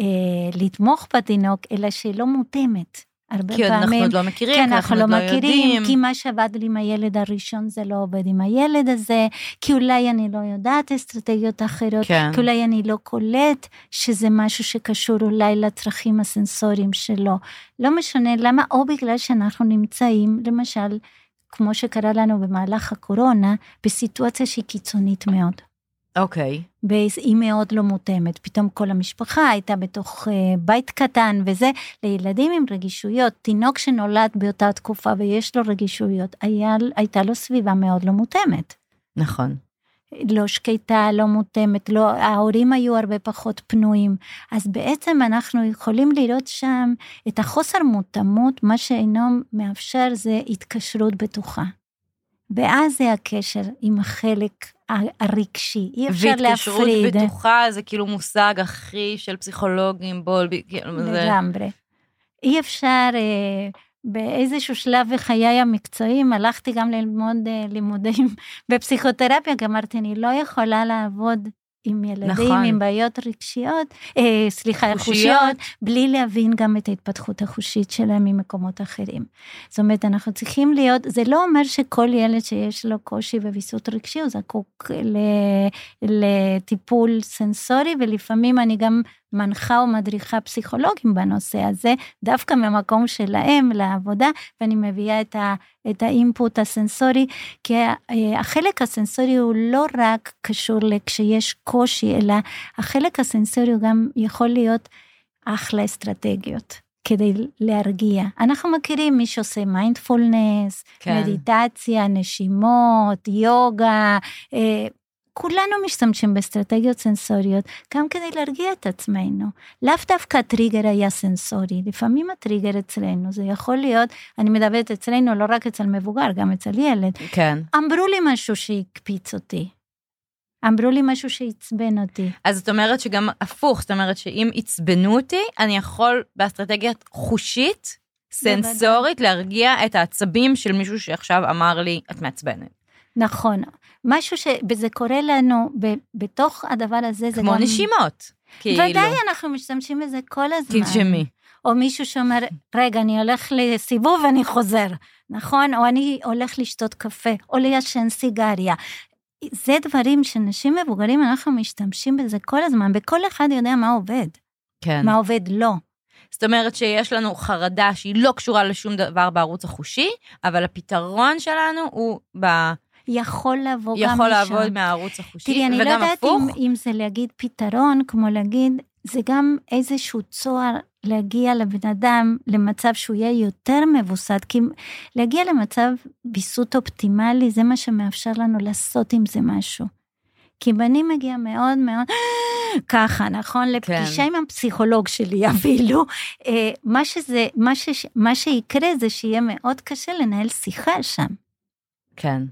אה, לתמוך בתינוק, אלא שלא מותאמת. הרבה כי פעמים, כי אנחנו עוד לא מכירים, כן, אנחנו לא, לא מכירים, יודעים. כי מה שעבד לי עם הילד הראשון זה לא עובד עם הילד הזה, כי אולי אני לא יודעת אסטרטגיות אחרות, כן. כי אולי אני לא קולט שזה משהו שקשור אולי לצרכים הסנסוריים שלו. לא משנה למה, או בגלל שאנחנו נמצאים, למשל, כמו שקרה לנו במהלך הקורונה, בסיטואציה שהיא קיצונית מאוד. אוקיי. Okay. והיא מאוד לא מותאמת, פתאום כל המשפחה הייתה בתוך uh, בית קטן וזה, לילדים עם רגישויות, תינוק שנולד באותה תקופה ויש לו רגישויות, היה, הייתה לו סביבה מאוד לא מותאמת. נכון. לא שקטה, לא מותאמת, לא, ההורים היו הרבה פחות פנויים. אז בעצם אנחנו יכולים לראות שם את החוסר מותאמות, מה שאינו מאפשר זה התקשרות בטוחה. ואז זה הקשר עם החלק הרגשי, אי אפשר להפריד. והתקשרות בטוחה זה כאילו מושג הכי של פסיכולוגים, בולבי, כאילו זה... לגמרי. אי אפשר, אה, באיזשהו שלב בחיי המקצועיים הלכתי גם ללמוד אה, לימודים בפסיכותרפיה, כי אמרתי, אני לא יכולה לעבוד עם ילדים נכון. עם בעיות רגשיות, אה, סליחה, חושיות, בלי להבין גם את ההתפתחות החושית שלהם ממקומות אחרים. זאת אומרת, אנחנו צריכים להיות, זה לא אומר שכל ילד שיש לו קושי בוויסות רגשי, הוא זקוק לטיפול סנסורי, ולפעמים אני גם מנחה או מדריכה פסיכולוגים בנושא הזה, דווקא ממקום שלהם לעבודה, ואני מביאה את, ה, את האינפוט הסנסורי, כי החלק הסנסורי הוא לא רק קשור לכשיש קושי, אלא החלק הסנסורי הוא גם יכול להיות אחלה אסטרטגיות. כדי להרגיע. אנחנו מכירים מי שעושה מיינדפולנס, כן. מדיטציה, נשימות, יוגה, אה, כולנו משתמשים באסטרטגיות סנסוריות גם כדי להרגיע את עצמנו. לאו דווקא הטריגר היה סנסורי, לפעמים הטריגר אצלנו זה יכול להיות, אני מדברת אצלנו לא רק אצל מבוגר, גם אצל ילד. כן. אמרו לי משהו שהקפיץ אותי. אמרו לי משהו שעצבן אותי. אז זאת אומרת שגם הפוך, זאת אומרת שאם עצבנו אותי, אני יכול באסטרטגיית חושית סנסורית להרגיע את העצבים של מישהו שעכשיו אמר לי, את מעצבנת. נכון. משהו ש... וזה קורה לנו ב... בתוך הדבר הזה, זה כמו גם... נשימות. כאילו. ודאי, אנחנו משתמשים בזה כל הזמן. תנשמי. או מישהו שאומר, רגע, אני הולך לסיבוב ואני חוזר, נכון? או אני הולך לשתות קפה, או לעשן סיגריה. זה דברים שנשים מבוגרים, אנחנו משתמשים בזה כל הזמן, וכל אחד יודע מה עובד, כן. מה עובד לא. זאת אומרת שיש לנו חרדה שהיא לא קשורה לשום דבר בערוץ החושי, אבל הפתרון שלנו הוא ב... יכול לבוא גם משם. יכול לעבוד מהערוץ החושי, תראי, אני לא וגם יודעת אם, הפוך. אם זה להגיד פתרון, כמו להגיד, זה גם איזשהו צוהר להגיע לבן אדם למצב שהוא יהיה יותר מבוסת, כי להגיע למצב ויסות אופטימלי, זה מה שמאפשר לנו לעשות עם זה משהו. כי אם אני מגיעה מאוד מאוד ככה, נכון? לפגישה עם הפסיכולוג שלי אפילו, אה, מה, שזה, מה, ש, מה שיקרה זה שיהיה מאוד קשה לנהל שיחה שם. כן.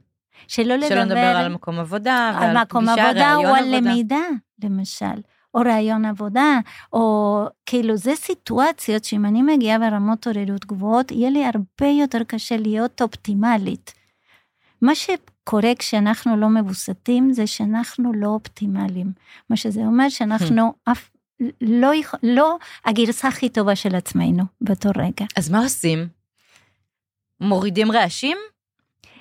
שלא לדבר... שלא נדבר על מקום עבודה, על ועל מקום פגישה, עבודה או ראיון על עבודה. למידה, למשל, או רעיון עבודה, או כאילו זה סיטואציות שאם אני מגיעה ברמות עוררות גבוהות, יהיה לי הרבה יותר קשה להיות אופטימלית. מה שקורה כשאנחנו לא מבוסתים זה שאנחנו לא אופטימליים. מה שזה אומר שאנחנו אף לא, לא הגרסה הכי טובה של עצמנו באותו רגע. אז מה עושים? מורידים רעשים?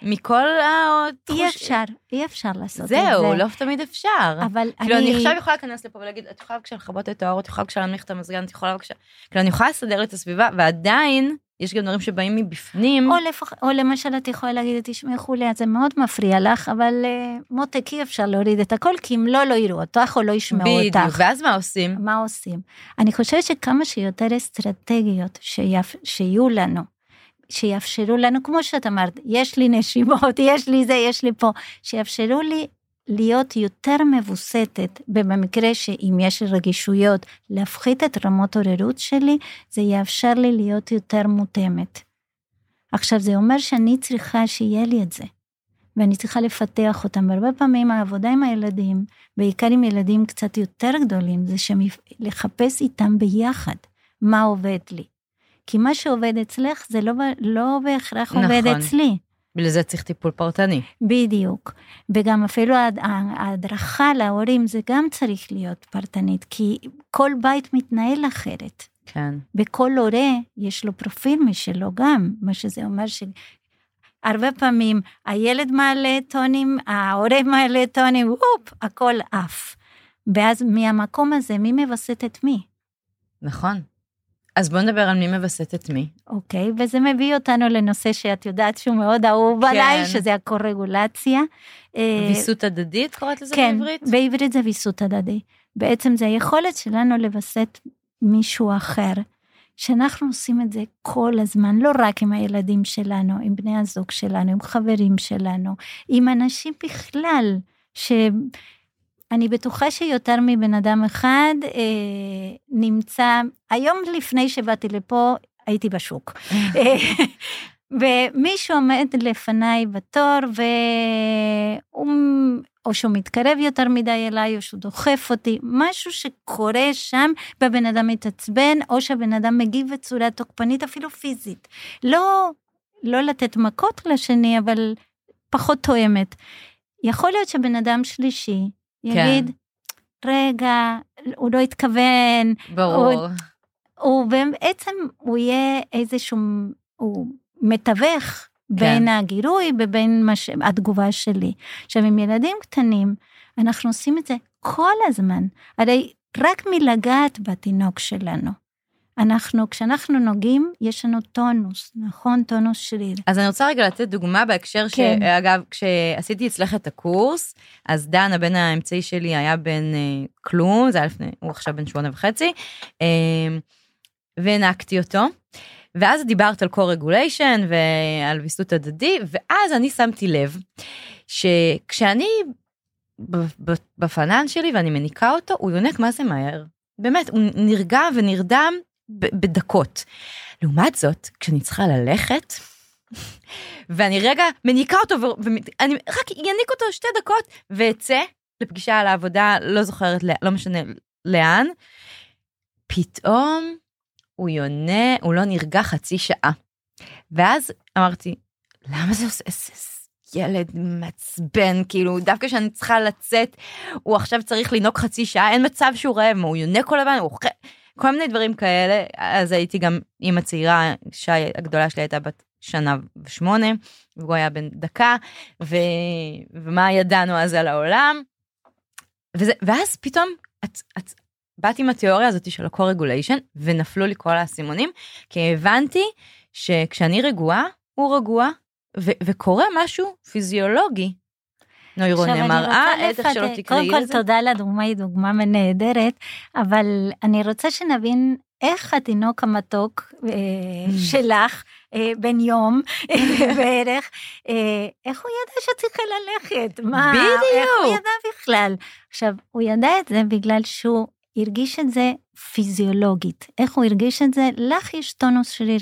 מכל התחוש... אי אפשר, אי אפשר לעשות את זה. זהו, לא תמיד אפשר. אבל כאילו, אני אני... עכשיו יכולה להיכנס לפה ולהגיד, את יכולה בבקשה לכבות את האור, את יכולה בבקשה להנמיך את המזגן, את יכולה בבקשה... כאילו, אני יכולה לסדר את הסביבה, ועדיין, יש גם דברים שבאים מבפנים. או, לפח, או למשל את יכולה להגיד, תשמעי חוליה, זה מאוד מפריע לך, אבל uh, מותק אי אפשר להוריד את הכל, כי אם לא, לא יראו אותך או לא ישמעו בדיוק, אותך. ואז מה עושים? מה עושים? אני חושבת שכמה שיותר אסטרטגיות שיפ... שיהיו לנו, שיאפשרו לנו, כמו שאת אמרת, יש לי נשימות, יש לי זה, יש לי פה, שיאפשרו לי להיות יותר מבוסתת, ובמקרה שאם יש רגישויות, להפחית את רמות עוררות שלי, זה יאפשר לי להיות יותר מותאמת. עכשיו, זה אומר שאני צריכה שיהיה לי את זה, ואני צריכה לפתח אותם. והרבה פעמים העבודה עם הילדים, בעיקר עם ילדים קצת יותר גדולים, זה לחפש איתם ביחד מה עובד לי. כי מה שעובד אצלך זה לא, לא בהכרח נכון. עובד אצלי. בגלל זה צריך טיפול פרטני. בדיוק. וגם אפילו ההד- ההדרכה להורים זה גם צריך להיות פרטנית, כי כל בית מתנהל אחרת. כן. וכל הורה יש לו פרופיל משלו גם, מה שזה אומר שהרבה פעמים הילד מעלה טונים, ההורה מעלה טונים, וופ, הכל עף. ואז מהמקום הזה, מי מווסת את מי? נכון. אז בוא נדבר על מי מווסת את מי. אוקיי, וזה מביא אותנו לנושא שאת יודעת שהוא מאוד אהוב כן. עליי, שזה הקורגולציה. אה, ויסות הדדית קוראת לזה כן, בעברית? בעברית זה ויסות הדדי. בעצם זה היכולת שלנו לווסת מישהו אחר, שאנחנו עושים את זה כל הזמן, לא רק עם הילדים שלנו, עם בני הזוג שלנו, עם חברים שלנו, עם אנשים בכלל, שאני בטוחה שיותר מבן אדם אחד אה, נמצא, היום לפני שבאתי לפה, הייתי בשוק. אה, ומישהו עומד לפניי בתור, והוא, או שהוא מתקרב יותר מדי אליי, או שהוא דוחף אותי, משהו שקורה שם, והבן אדם מתעצבן, או שהבן אדם מגיב בצורה תוקפנית, אפילו פיזית. לא, לא לתת מכות לשני, אבל פחות תואמת. יכול להיות שבן אדם שלישי יגיד, כן. רגע, הוא לא התכוון. ברור. הוא, הוא בעצם, הוא יהיה איזשהו, הוא מתווך כן. בין הגירוי ובין מש... התגובה שלי. עכשיו, עם ילדים קטנים, אנחנו עושים את זה כל הזמן. הרי רק מלגעת בתינוק שלנו. אנחנו, כשאנחנו נוגעים, יש לנו טונוס, נכון? טונוס שריר. אז אני רוצה רגע לתת דוגמה בהקשר כן. שאגב, כשעשיתי אצלך את הקורס, אז דן, הבן האמצעי שלי, היה בן אה, כלום, זה היה לפני, הוא עכשיו בן שמונה וחצי, אה, והענקתי אותו. ואז דיברת על co-regulation ועל ויסות הדדי, ואז אני שמתי לב שכשאני בפנן שלי ואני מניקה אותו, הוא יונק מה זה מהר. באמת, הוא נרגע ונרדם בדקות. לעומת זאת, כשאני צריכה ללכת, ואני רגע מניקה אותו, ואני רק אניק אותו שתי דקות, ואצא לפגישה על העבודה, לא זוכרת, לא משנה לאן, פתאום הוא יונה, הוא לא נרגע חצי שעה. ואז אמרתי, למה זה עושה... איזה ילד מעצבן, כאילו, דווקא כשאני צריכה לצאת, הוא עכשיו צריך לנהוג חצי שעה, אין מצב שהוא רעב, הוא יונה כל הזמן, הוא אוכל, כל מיני דברים כאלה. אז הייתי גם אימא צעירה, שי הגדולה שלי הייתה בת שנה ושמונה, והוא היה בן דקה, ו... ומה ידענו אז על העולם. וזה... ואז פתאום את, את, באתי עם התיאוריה הזאת של ה-co-regulation, ונפלו לי כל האסימונים, כי הבנתי שכשאני רגועה, הוא רגוע, ו- וקורה משהו פיזיולוגי. נוירוני מראה, איזה שלא תקראי קודם לזה. כל תודה לדוגמה, היא דוגמה נהדרת, אבל אני רוצה שנבין איך התינוק המתוק אה, שלך, אה, בן יום בערך, אה, איך הוא ידע שצריכה ללכת? מה, איך הוא בדיוק. ידע בכלל? עכשיו, הוא ידע את זה בגלל שהוא הרגיש את זה פיזיולוגית. איך הוא הרגיש את זה? לך יש טונוס שריר.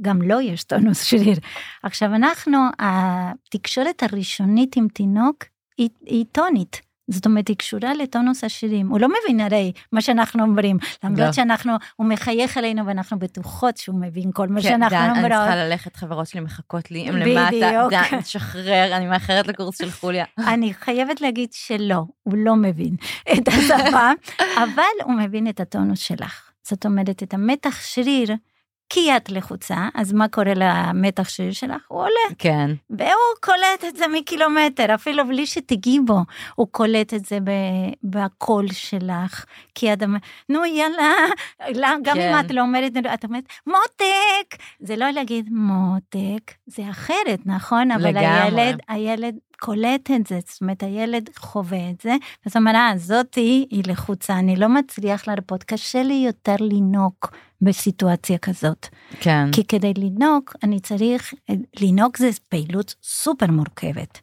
גם לו יש טונוס שריר. עכשיו אנחנו, התקשורת הראשונית עם תינוק היא, היא טונית. זאת אומרת, היא קשורה לטונוס השירים. הוא לא מבין הרי מה שאנחנו אומרים, למרות לא. שאנחנו, הוא מחייך עלינו ואנחנו בטוחות שהוא מבין כל מה כן, שאנחנו דן, אני אומרות. צריכה ללכת, חברות שלי מחכות לי, הם. למטה, דן, תשחרר, אני מאחרת לקורס של חוליה. אני חייבת להגיד שלא, הוא לא מבין את השפה, אבל הוא מבין את הטונוס שלך. זאת אומרת, את המתח שריר, כי את לחוצה, אז מה קורה למתח שריר שלך? הוא עולה. כן, והוא קולט את זה מקילומטר, אפילו בלי שתיגעי בו, הוא קולט את זה בקול שלך. כי את אומרת, נו יאללה, לא, גם כן. אם את לא אומרת, את אומרת, מותק! זה לא להגיד מותק, זה אחרת, נכון? אבל לגמרי. הילד, הילד קולט את זה, זאת אומרת, הילד חווה את זה, אז הוא אומר, אה, זאתי היא לחוצה, אני לא מצליח להרפות, קשה לי יותר לנהוג בסיטואציה כזאת. כן. כי כדי לנהוג, אני צריך, לנהוג זה פעילות סופר מורכבת.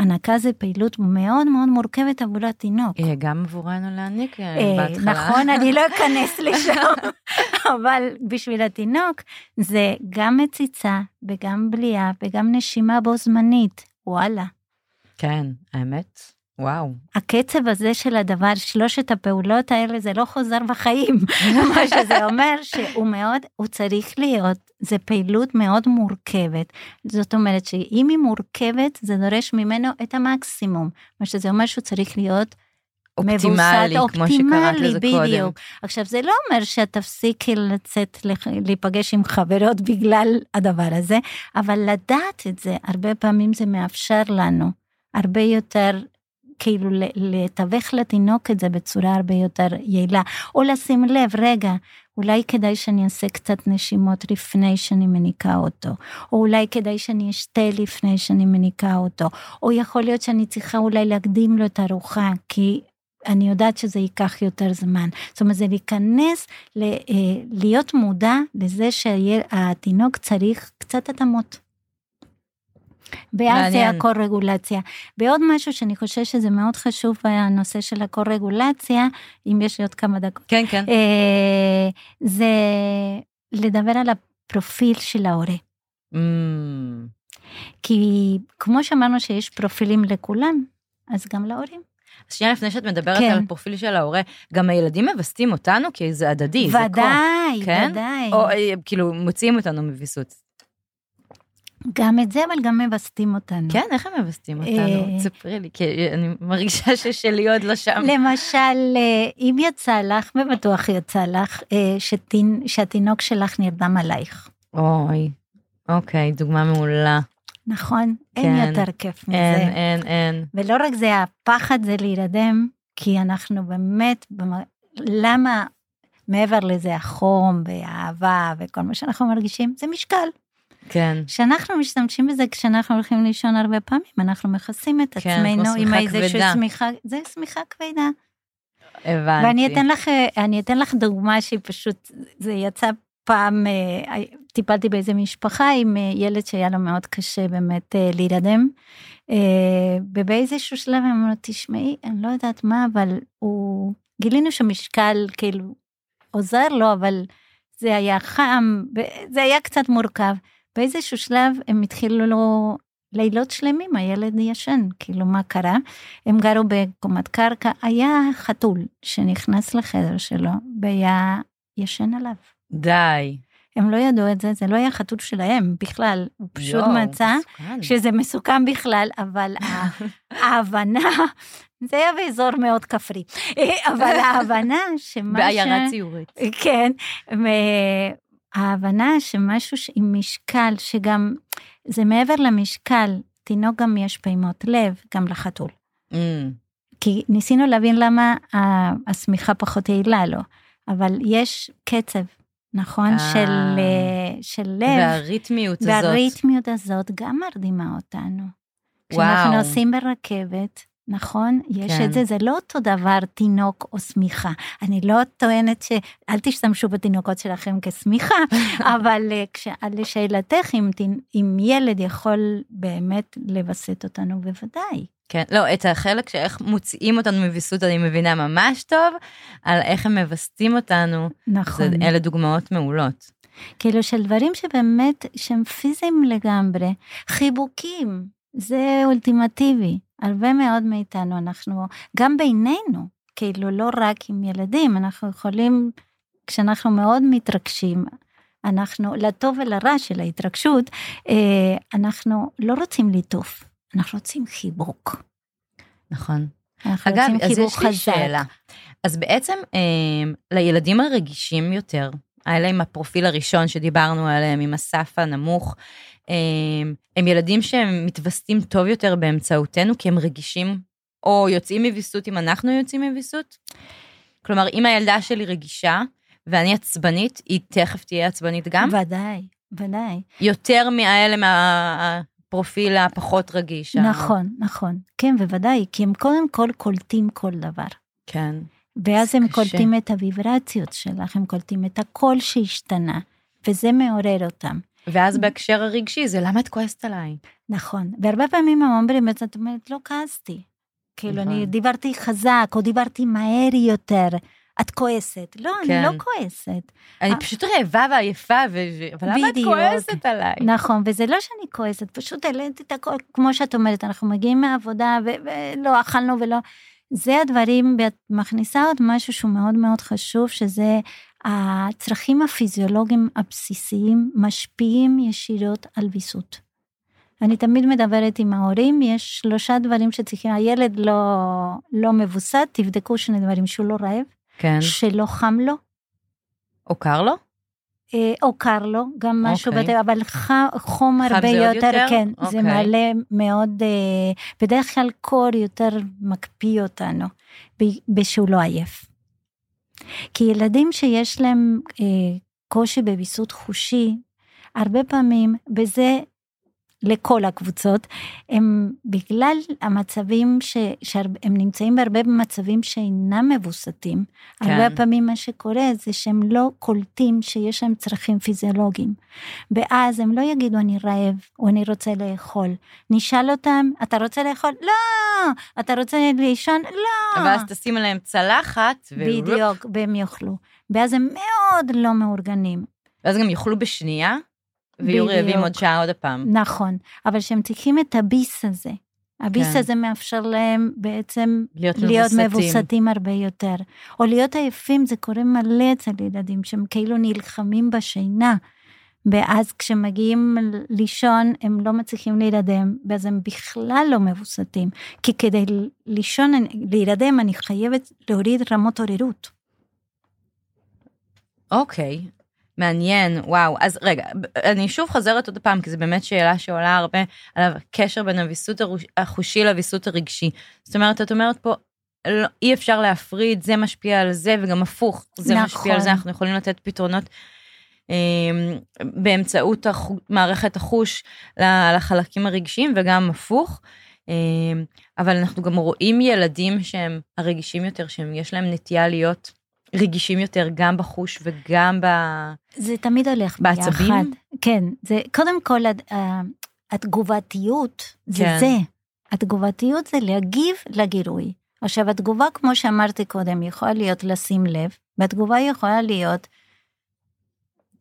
הנקה זה פעילות מאוד מאוד מורכבת עבור התינוק. אה, גם עבורנו להעניק אה, אה, בהתחלה. נכון, אני לא אכנס לשם, אבל בשביל התינוק זה גם מציצה וגם בליעה וגם נשימה בו זמנית. וואלה. כן, האמת, וואו. הקצב הזה של הדבר, שלושת הפעולות האלה, זה לא חוזר בחיים. מה שזה אומר שהוא מאוד, הוא צריך להיות, זה פעילות מאוד מורכבת. זאת אומרת שאם היא מורכבת, זה דורש ממנו את המקסימום. מה שזה אומר שהוא צריך להיות אופטימלי, כמו שקראת לזה קודם. בדיוק. עכשיו, זה לא אומר שאת תפסיקי לצאת, להיפגש עם חברות בגלל הדבר הזה, אבל לדעת את זה, הרבה פעמים זה מאפשר לנו הרבה יותר, כאילו, לתווך לתינוק את זה בצורה הרבה יותר יעילה, או לשים לב, רגע, אולי כדאי שאני אעשה קצת נשימות לפני שאני מניקה אותו, או אולי כדאי שאני אשתה לפני שאני מניקה אותו, או יכול להיות שאני צריכה אולי להקדים לו את הארוחה, כי אני יודעת שזה ייקח יותר זמן. זאת אומרת, זה להיכנס, ל, אה, להיות מודע לזה שהתינוק צריך קצת התאמות. ואז זה מעניין. הקור-רגולציה. ועוד משהו שאני חושבת שזה מאוד חשוב בנושא של הקור-רגולציה, אם יש לי עוד כמה דקות, כן, כן. אה, זה לדבר על הפרופיל של ההורה. Mm, כי כמו שאמרנו שיש פרופילים לכולם, אז גם להורים. שנייה לפני שאת מדברת כן. על הפרופיל של ההורה, גם הילדים מווסתים אותנו כי זה הדדי, זה כוח. ודאי, כן? ודאי. או אה, כאילו מוציאים אותנו מוויסות. גם את זה, אבל גם מווסתים אותנו. כן, איך הם מווסתים אה. אותנו? תספרי לי, כי אני מרגישה ששלי עוד לא שם. למשל, אה, אם יצא לך, ובטוח יצא לך, אה, שתין, שהתינוק שלך נרדם עלייך. אוי, אוקיי, דוגמה מעולה. נכון? כן. אין יותר כיף מזה. אין, אין, אין. ולא רק זה, הפחד זה להירדם, כי אנחנו באמת, למה מעבר לזה החום והאהבה וכל מה שאנחנו מרגישים, זה משקל. כן. כשאנחנו משתמשים בזה כשאנחנו הולכים לישון הרבה פעמים, אנחנו מכסים את כן, עצמנו עם איזושהי. שמיכה, זה שמיכה כבדה. הבנתי. ואני אתן לך, אני אתן לך דוגמה שהיא פשוט, זה יצא פעם, אה, טיפלתי באיזה משפחה עם אה, ילד שהיה לו מאוד קשה באמת אה, להירדם. אה, ובאיזשהו שלב הם אמרו, תשמעי, אני לא יודעת מה, אבל הוא, גילינו שמשקל כאילו עוזר לו, אבל זה היה חם, זה היה קצת מורכב. באיזשהו שלב הם התחילו לו לילות שלמים, הילד ישן, כאילו מה קרה? הם גרו בקומת קרקע, היה חתול שנכנס לחדר שלו והיה ישן עליו. די. הם לא ידעו את זה, זה לא היה חתול שלהם בכלל, הוא פשוט יואו, מצא מסוכן. שזה מסוכן בכלל, אבל ההבנה, זה היה באזור מאוד כפרי, אבל ההבנה שמה ש... בעיירה ציורית. כן, ההבנה שמשהו ש- עם משקל, שגם, זה מעבר למשקל, תינוק גם יש פעימות לב, גם לחתול. Mm, כי ניסינו להבין למה השמיכה פחות יעילה לו, אבל יש קצב, נכון? אה. של, אה, של לב, והריתמיות הזאת. והריתמיות הזאת גם מרדימה אותנו. כשאנחנו וואו. נוסעים ברכבת, נכון? יש כן. את זה, זה לא אותו דבר תינוק או שמיכה. אני לא טוענת ש... אל תשתמשו בתינוקות שלכם כשמיכה, אבל אה, כש- לשאלתך, אם, תינ- אם ילד יכול באמת לווסת אותנו, בוודאי. כן, לא, את החלק שאיך מוציאים אותנו מוויסות אני מבינה ממש טוב, על איך הם מווסתים אותנו, זה, נכון. אלה דוגמאות מעולות. כאילו של דברים שבאמת, שהם פיזיים לגמרי. חיבוקים, זה אולטימטיבי. הרבה מאוד מאיתנו, אנחנו, גם בינינו, כאילו לא רק עם ילדים, אנחנו יכולים, כשאנחנו מאוד מתרגשים, אנחנו, לטוב ולרע של ההתרגשות, אה, אנחנו לא רוצים ליטוף, אנחנו רוצים חיבוק. נכון. אנחנו אגב, רוצים אז חיבוק יש לי חזק. שאלה. אז בעצם אה, לילדים הרגישים יותר, האלה עם הפרופיל הראשון שדיברנו עליהם, עם הסף הנמוך, אה, הם ילדים שהם מתווסתים טוב יותר באמצעותנו, כי הם רגישים, או יוצאים מוויסות אם אנחנו יוצאים מוויסות? כלומר, אם הילדה שלי רגישה, ואני עצבנית, היא תכף תהיה עצבנית גם? ודאי, ודאי. יותר מהאלה מהפרופיל הפחות רגיש. ה- נכון, נכון. כן, בוודאי, כי הם קודם כל קולטים כל דבר. כן. ואז הם קשה. קולטים את הוויברציות שלך, הם קולטים את הקול שהשתנה, וזה מעורר אותם. ואז בהקשר הרגשי זה למה את כועסת עליי? נכון, והרבה פעמים הם אומרים את זה, את אומרת, לא כעסתי. כאילו, נכון. אני דיברתי חזק, או דיברתי מהר יותר, את כועסת. לא, כן. אני לא כועסת. אני אה. פשוט רעבה ועייפה, ו... אבל למה את. כועסת עליי? נכון, וזה לא שאני כועסת, פשוט העליתי את הכל, כמו שאת אומרת, אנחנו מגיעים מהעבודה ו- ולא אכלנו ולא... זה הדברים, ואת מכניסה עוד משהו שהוא מאוד מאוד חשוב, שזה הצרכים הפיזיולוגיים הבסיסיים משפיעים ישירות על ויסות. אני תמיד מדברת עם ההורים, יש שלושה דברים שצריכים, הילד לא, לא מבוסת, תבדקו שני דברים, שהוא לא רעב, כן. שלא חם לו, או קר לו? אה, או קר לו, גם משהו אוקיי. בטבע, אבל ח- חום חם הרבה זה יותר, יותר? כן, זה אוקיי. מעלה מאוד, אה, בדרך כלל קור יותר מקפיא אותנו, בשהוא לא עייף. כי ילדים שיש להם אה, קושי בוויסות חושי, הרבה פעמים, וזה לכל הקבוצות, הם בגלל המצבים ש, שהם נמצאים בהרבה מצבים שאינם מבוסתים, כן. הרבה פעמים מה שקורה זה שהם לא קולטים שיש להם צרכים פיזיולוגיים. ואז הם לא יגידו אני רעב או אני רוצה לאכול. נשאל אותם, אתה רוצה לאכול? לא! אתה רוצה לישון? לא! ואז תשים עליהם צלחת, ו- בדיוק, והם יאכלו. ואז הם מאוד לא מאורגנים. ואז גם יאכלו בשנייה, ויהיו. רעבים עוד שעה עוד הפעם. נכון, אבל שהם צריכים את הביס הזה. הביס כן. הזה מאפשר להם בעצם להיות להיות מבוסתים. מבוסתים הרבה יותר. או להיות עייפים, זה קורה מלא אצל ילדים, שהם כאילו נלחמים בשינה. ואז כשמגיעים לישון, הם לא מצליחים להירדם, ואז הם בכלל לא מבוסתים. כי כדי לישון, להירדם, אני חייבת להוריד רמות עוררות. אוקיי, מעניין, וואו. אז רגע, אני שוב חוזרת עוד פעם, כי זו באמת שאלה שעולה הרבה על הקשר בין הוויסות החושי לוויסות הרגשי. זאת אומרת, את אומרת פה, לא, אי אפשר להפריד, זה משפיע על זה, וגם הפוך, זה נכון. משפיע על זה, אנחנו יכולים לתת פתרונות אה, באמצעות החו, מערכת החוש לחלקים הרגשיים, וגם הפוך. אה, אבל אנחנו גם רואים ילדים שהם הרגישים יותר, שיש להם נטייה להיות רגישים יותר גם בחוש וגם ב... זה תמיד הולך בעצבים? ביחד. כן, זה קודם כל התגובתיות, זה כן. זה. התגובתיות זה להגיב לגירוי. עכשיו התגובה, כמו שאמרתי קודם, יכולה להיות לשים לב, והתגובה יכולה להיות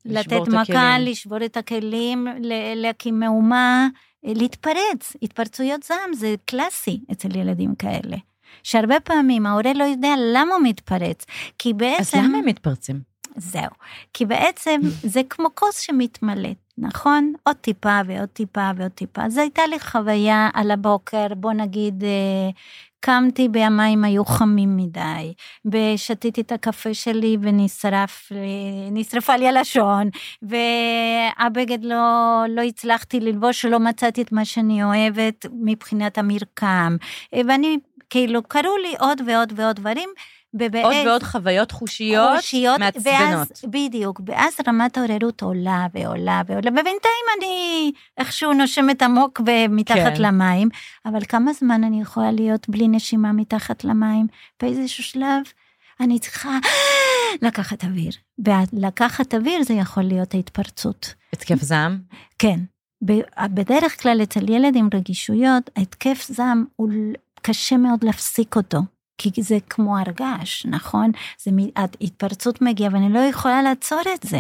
לתת מכה. לשבור את הכלים, להקים מהומה, להתפרץ. התפרצויות זעם זה קלאסי אצל ילדים כאלה. שהרבה פעמים ההורה לא יודע למה הוא מתפרץ, כי אז בעצם... למה הם מתפרצים? זהו. כי בעצם זה כמו כוס שמתמלאת, נכון? עוד טיפה ועוד טיפה ועוד טיפה. זו הייתה לי חוויה על הבוקר, בוא נגיד, אה, קמתי והמים היו חמים מדי, ושתיתי את הקפה שלי ונשרף, אה, לי הלשון, והבגד לא, לא הצלחתי ללבוש, לא מצאתי את מה שאני אוהבת מבחינת המרקם, אה, ואני, כאילו, קרו לי עוד ועוד ועוד דברים. ובאז, עוד ועוד חוויות חושיות, חושיות מעצבנות. ואז, בדיוק, ואז רמת העוררות עולה ועולה ועולה, ובינתיים אני איכשהו נושמת עמוק ומתחת כן. למים, אבל כמה זמן אני יכולה להיות בלי נשימה מתחת למים? באיזשהו שלב אני צריכה לקחת אוויר, ולקחת אוויר זה יכול להיות ההתפרצות. התקף זעם? כן. בדרך כלל אצל ילד עם רגישויות, ההתקף זעם הוא קשה מאוד להפסיק אותו. כי זה כמו הרגש, נכון? זה התפרצות מגיעה ואני לא יכולה לעצור את זה.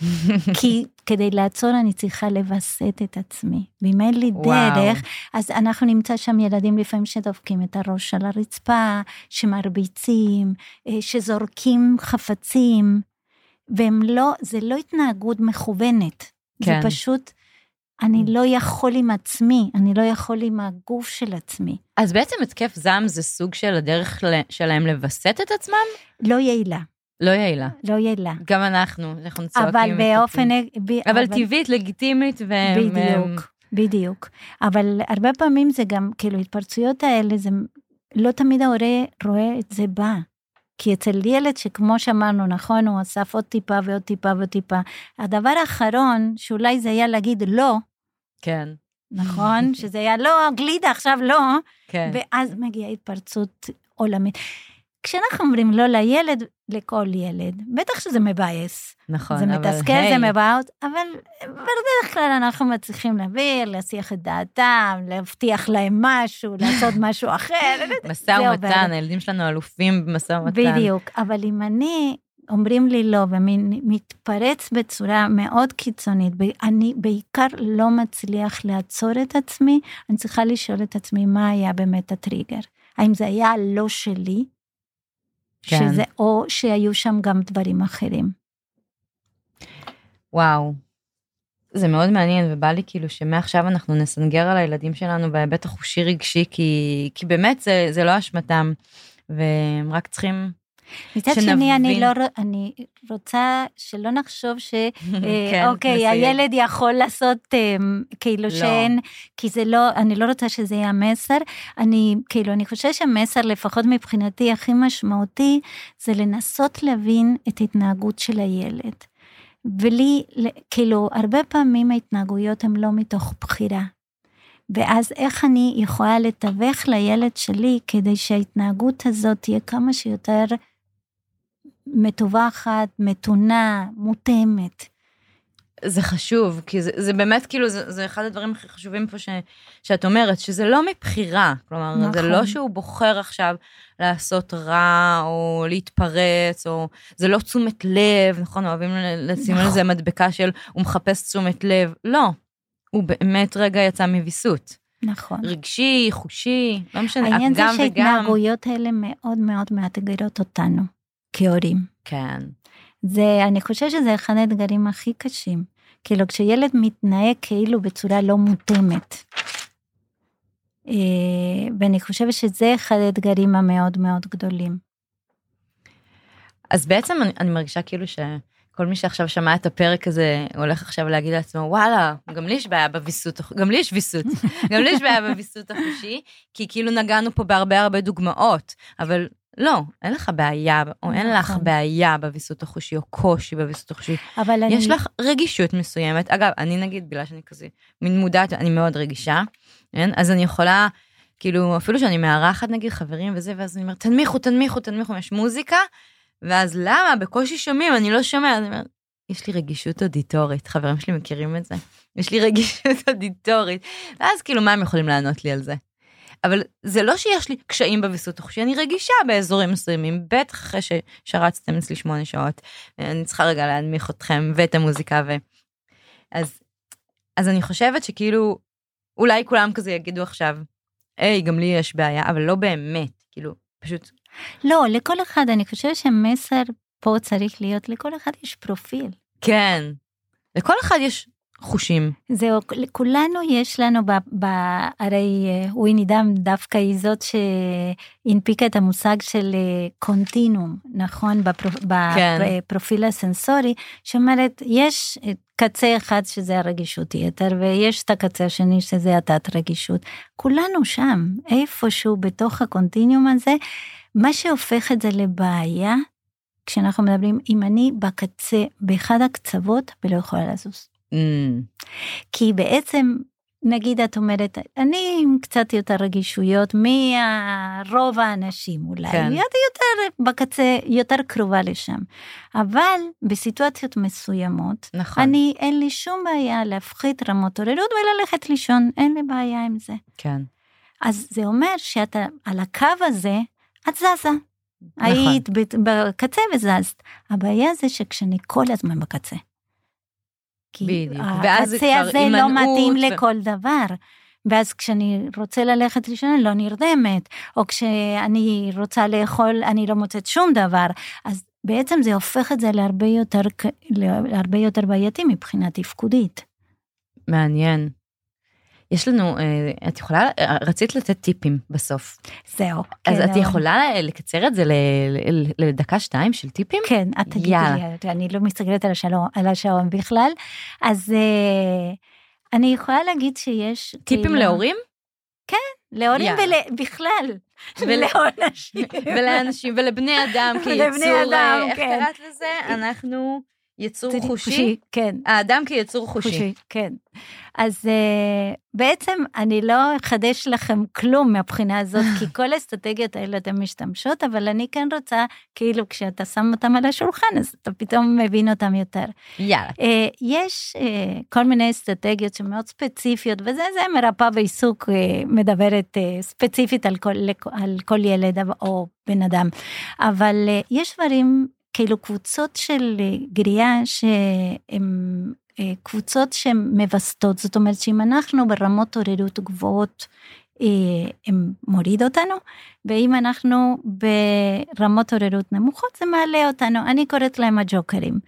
כי כדי לעצור אני צריכה לווסת את עצמי. ואם אין לי וואו. דרך, אז אנחנו נמצא שם ילדים לפעמים שדופקים את הראש על הרצפה, שמרביצים, אה, שזורקים חפצים, והם לא, זה לא התנהגות מכוונת. כן. זה פשוט אני לא יכול עם עצמי, אני לא יכול עם הגוף של עצמי. אז בעצם התקף זעם זה סוג של הדרך שלהם לווסת את עצמם? לא יעילה. לא יעילה. לא יעילה. גם אנחנו, אנחנו צועקים. אבל באופן... ב... אבל, אבל טבעית, לגיטימית ו... בדיוק, בדיוק. אבל הרבה פעמים זה גם, כאילו, התפרצויות האלה, זה לא תמיד ההורה רואה את זה בא. כי אצל ילד שכמו שאמרנו, נכון, הוא אסף עוד טיפה ועוד טיפה ועוד טיפה, הדבר האחרון, שאולי זה היה להגיד לא, כן. נכון? שזה היה לא, גלידה עכשיו לא, כן. ואז מגיעה התפרצות עולמית. כשאנחנו אומרים לא לילד, לכל ילד, בטח שזה מבאס. נכון, זה אבל מתסכל, היי. זה מבאס, אבל בדרך כלל אנחנו מצליחים להעביר, להסיח את דעתם, להבטיח להם משהו, לעשות משהו אחר. משא ומתן, הילדים שלנו אלופים במשא ומתן. בדיוק, אבל אם אני אומרים לי לא ומתפרץ בצורה מאוד קיצונית, אני בעיקר לא מצליח לעצור את עצמי, אני צריכה לשאול את עצמי מה היה באמת הטריגר. האם זה היה לא שלי, כן. שזה, או שהיו שם גם דברים אחרים. וואו, זה מאוד מעניין ובא לי כאילו שמעכשיו אנחנו נסנגר על הילדים שלנו בהיבט החושי רגשי כי, כי באמת זה, זה לא אשמתם והם רק צריכים מצד שני, אני לא, אני רוצה שלא נחשוב שאוקיי, כן, אוקיי, הילד יכול לעשות אמ, כאילו לא. שאין, כי זה לא, אני לא רוצה שזה יהיה המסר. אני, כאילו, אני חושבת שהמסר, לפחות מבחינתי, הכי משמעותי, זה לנסות להבין את ההתנהגות של הילד. ולי, כאילו, הרבה פעמים ההתנהגויות הן לא מתוך בחירה. ואז איך אני יכולה לתווך לילד שלי כדי שההתנהגות הזאת תהיה כמה שיותר מטווחת, מתונה, מותאמת. זה חשוב, כי זה, זה באמת כאילו, זה, זה אחד הדברים הכי חשובים פה ש, שאת אומרת, שזה לא מבחירה. כלומר, נכון. זה לא שהוא בוחר עכשיו לעשות רע, או להתפרץ, או זה לא תשומת לב, נכון? אוהבים לשים נכון. על זה מדבקה של הוא מחפש תשומת לב. לא, הוא באמת רגע יצא מוויסות. נכון. רגשי, חושי, לא משנה, גם וגם. העניין זה שההתנהגויות האלה מאוד מאוד מאתגרות אותנו. כהורים. כן. זה, אני חושבת שזה אחד האתגרים הכי קשים. כאילו, כשילד מתנהג כאילו בצורה לא מותאמת. אה, ואני חושבת שזה אחד האתגרים המאוד מאוד גדולים. אז בעצם אני, אני מרגישה כאילו שכל מי שעכשיו שמע את הפרק הזה הולך עכשיו להגיד לעצמו וואלה גם לי יש בעיה בוויסות גם לי יש ויסות גם לי יש בעיה בוויסות החושי כי כאילו נגענו פה בהרבה הרבה דוגמאות אבל לא, אין לך בעיה, או אין לך נכון. בעיה בוויסות החושי, או קושי בוויסות החושי. אבל אני... יש לך רגישות מסוימת. אגב, אני נגיד, בגלל שאני כזה מין מודעת, אני מאוד רגישה, כן? אז אני יכולה, כאילו, אפילו שאני מארחת נגיד חברים וזה, ואז אני אומרת, תנמיכו, תנמיכו, תנמיכו, יש מוזיקה, ואז למה? בקושי שומעים, אני לא שומע. אני אומרת, יש לי רגישות אודיטורית, חברים שלי מכירים את זה. יש לי רגישות אודיטורית. ואז כאילו, מה הם יכולים לענות לי על זה? אבל זה לא שיש לי קשיים בוויסות החושי, אני רגישה באזורים מסוימים, בטח אחרי ששרצתם אצלי שמונה שעות, אני צריכה רגע להנמיך אתכם ואת המוזיקה ו... אז, אז אני חושבת שכאילו, אולי כולם כזה יגידו עכשיו, היי, גם לי יש בעיה, אבל לא באמת, כאילו, פשוט... לא, לכל אחד, אני חושבת שהמסר פה צריך להיות, לכל אחד יש פרופיל. כן. לכל אחד יש חושים. זהו, לכולנו יש לנו, ב, ב, הרי אה, וויני דם דווקא היא זאת שהנפיקה את המושג של אה, קונטינום, נכון? בפרופ, כן. בפרופיל הסנסורי, שאומרת, יש קצה אחד שזה הרגישות יתר, ויש את הקצה השני שזה התת רגישות. כולנו שם, איפשהו בתוך הקונטיניום הזה, מה שהופך את זה לבעיה, כשאנחנו מדברים, אם אני בקצה, באחד הקצוות, ולא יכולה לזוז. Mm, כי בעצם, נגיד את אומרת, אני עם קצת יותר רגישויות מרוב האנשים אולי, כן. כן. יותר בקצה, יותר קרובה לשם. אבל בסיטואציות מסוימות, נכון. אני, אין לי שום בעיה להפחית רמות עוררות וללכת לישון, אין לי בעיה עם זה. כן. אז זה אומר שאתה על הקו הזה, את זזה. נכון. היית בקצה וזזת. הבעיה זה שכשאני כל הזמן בקצה. כי בדיוק. ואז זה הקצה הזה לא הימנעות מתאים ו- לכל דבר. ואז כשאני רוצה ללכת לישון, אני לא נרדמת, או כשאני רוצה לאכול, אני לא מוצאת שום דבר. אז בעצם זה הופך את זה להרבה יותר, להרבה יותר בעייתי מבחינה תפקודית. מעניין. יש לנו, אה, את יכולה, אה, רצית לתת טיפים בסוף. זהו. אז כן, את אבל- יכולה לקצר את זה לדקה שתיים של טיפים? כן, את תגידי יאללה. לי, אני לא מסתכלת על השעון, על השעון בכלל. אז אה, אני יכולה להגיד שיש... טיפים כאילו- להורים? להורים יאללה. ובכלל. ול- לאנשים. ולאנשים ולבני אדם אדם, אה, איך כן. קראת לזה? אנחנו יצור חושי? חושי, כן. האדם כיצור חושי. חושי, כן. אז uh, בעצם אני לא אחדש לכם כלום מהבחינה הזאת, כי כל האסטרטגיות האלה אתן משתמשות, אבל אני כן רוצה, כאילו כשאתה שם אותם על השולחן, אז אתה פתאום מבין אותם יותר. יאללה. Uh, יש uh, כל מיני אסטרטגיות שמאוד ספציפיות, וזה זה מרפאה בעיסוק uh, מדברת uh, ספציפית על כל, על כל ילד או בן אדם, אבל uh, יש דברים, כאילו קבוצות של uh, גריעה שהן uh, קבוצות שהן מווסתות, זאת אומרת שאם אנחנו ברמות עוררות גבוהות, uh, הם מוריד אותנו, ואם אנחנו ברמות עוררות נמוכות זה מעלה אותנו, אני קוראת להם הג'וקרים.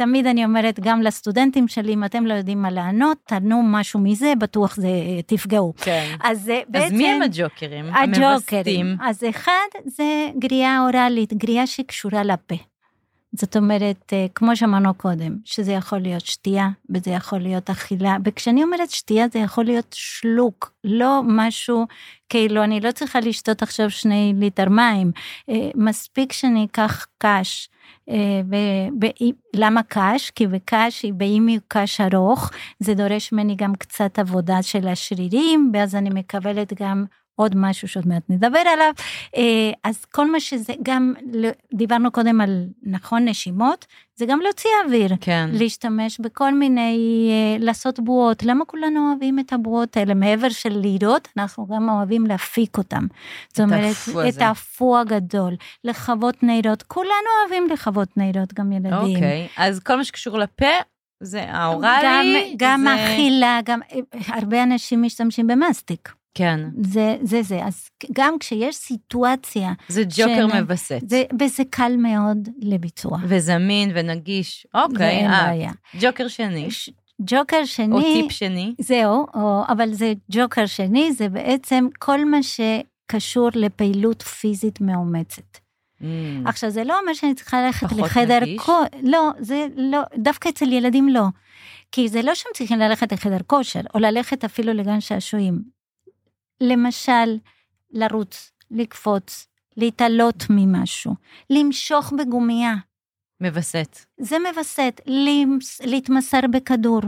תמיד אני אומרת גם לסטודנטים שלי, אם אתם לא יודעים מה לענות, תענו משהו מזה, בטוח זה תפגעו. כן. אז זה אז בעצם... מי הם הג'וקרים? הג'וקרים. אז אחד זה גריעה אוראלית, גריעה שקשורה לפה. זאת אומרת, אה, כמו שאמרנו קודם, שזה יכול להיות שתייה, וזה יכול להיות אכילה, וכשאני אומרת שתייה זה יכול להיות שלוק, לא משהו, כאילו אני לא צריכה לשתות עכשיו שני ליטר מים, אה, מספיק שאני אקח קש. אה, ב- ב- למה קש? כי בקש, באם הוא קש ארוך, זה דורש ממני גם קצת עבודה של השרירים, ואז אני מקבלת גם עוד משהו שעוד מעט נדבר עליו. אה, אז כל מה שזה, גם ל- דיברנו קודם על נכון נשימות, זה גם להוציא אוויר. כן. להשתמש בכל מיני, אה, לעשות בועות. למה כולנו אוהבים את הבועות האלה? מעבר של לירות, אנחנו גם אוהבים להפיק אותם. זאת אומרת, את. האפו הגדול, לכבות נרות. כולנו אוהבים לכבות נרות, גם ילדים. אוקיי, אז כל מה שקשור לפה, זה האוראלי. גם, גם זה- אכילה, גם הרבה אנשים משתמשים במסטיק. כן, זה זה זה. אז גם כשיש סיטואציה, זה ג'וקר שאין- מווסת. זה, וזה קל מאוד לביצוע. וזמין ונגיש. אוקיי, אה, בעיה. ג'וקר שני, ש- ג'וקר שני, או טיפ שני. זהו, או, אבל זה ג'וקר שני, זה בעצם כל מה שקשור לפעילות פיזית מאומצת. Mm, עכשיו, זה לא אומר שאני צריכה ללכת לחדר נגיש? כושר, לא, זה לא, דווקא אצל ילדים לא. כי זה לא שהם צריכים ללכת לחדר כושר, או ללכת אפילו לגן שעשועים. למשל, לרוץ, לקפוץ, להתעלות ממשהו, למשוך בגומייה. מווסת. זה מווסת, להתמסר בכדור.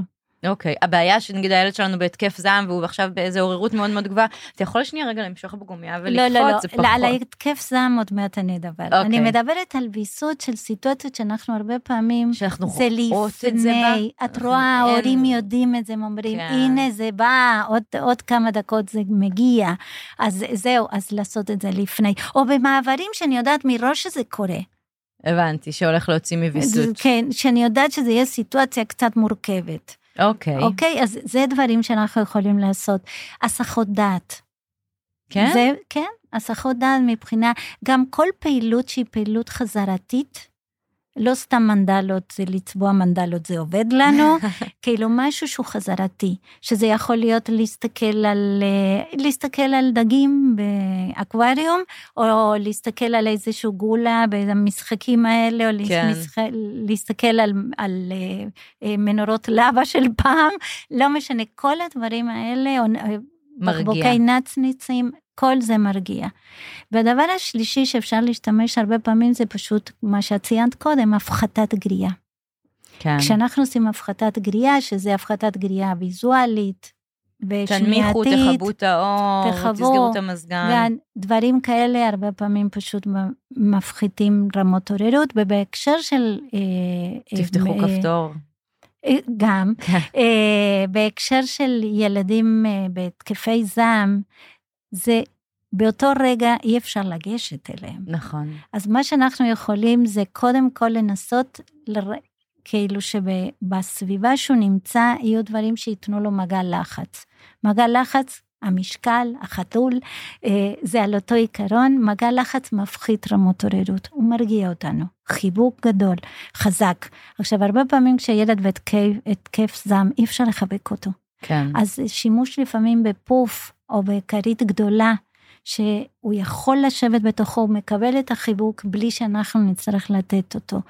אוקיי, הבעיה שנגיד הילד שלנו בהתקף זעם והוא עכשיו באיזה עוררות מאוד מאוד גבוהה, אתה יכול שנייה רגע למשוך בגומייה לא, ולקפוץ, לא, לא, זה לא, על פחות. ההתקף זעם עוד מעט אני אדבר. אוקיי. אני מדברת על ויסות של סיטואציות שאנחנו הרבה פעמים, שאנחנו רואות את זה בה. את רואה, אין- ההורים יודעים את זה, הם אומרים, כן. הנה זה בא, עוד, עוד כמה דקות זה מגיע. אז זהו, אז לעשות את זה לפני. או במעברים שאני יודעת מראש שזה קורה. הבנתי, שהולך להוציא מוויסות. כן, שאני יודעת שזה יהיה סיטואציה קצת מורכבת. אוקיי, אוקיי? אז זה דברים שאנחנו יכולים לעשות. הסחות דעת. כן? זה, כן, הסחות דעת מבחינה, גם כל פעילות שהיא פעילות חזרתית, לא סתם מנדלות, זה לצבוע מנדלות, זה עובד לנו, כאילו משהו שהוא חזרתי, שזה יכול להיות להסתכל על, אה, להסתכל על דגים באקווריום, או להסתכל על איזשהו גולה במשחקים האלה, או כן. להסתכל, להסתכל על, על אה, מנורות לבה של פעם, לא משנה, כל הדברים האלה, או בקבוקי נצניצים, כל זה מרגיע. והדבר השלישי שאפשר להשתמש הרבה פעמים זה פשוט מה שאת ציינת קודם, הפחתת גריעה. כן. כשאנחנו עושים הפחתת גריעה, שזה הפחתת גריעה ויזואלית, תנמיכו, תכבו את האור, תחבו, תסגרו את המזגן. דברים כאלה הרבה פעמים פשוט מפחיתים רמות עוררות, ובהקשר של... אה, תפתחו אה, כפתור. אה, גם. אה, בהקשר של ילדים אה, בהתקפי זעם, זה באותו רגע אי אפשר לגשת אליהם. נכון. אז מה שאנחנו יכולים זה קודם כל לנסות, ל... כאילו שבסביבה שהוא נמצא יהיו דברים שייתנו לו מגע לחץ. מגע לחץ, המשקל, החתול, אה, זה על אותו עיקרון, מגע לחץ מפחית רמות עוררות, הוא מרגיע אותנו. חיבוק גדול, חזק. עכשיו, הרבה פעמים כשילד בהתקף זעם, אי אפשר לחבק אותו. כן. אז שימוש לפעמים בפוף או בכרית גדולה, שהוא יכול לשבת בתוכו, הוא מקבל את החיבוק בלי שאנחנו נצטרך לתת אותו.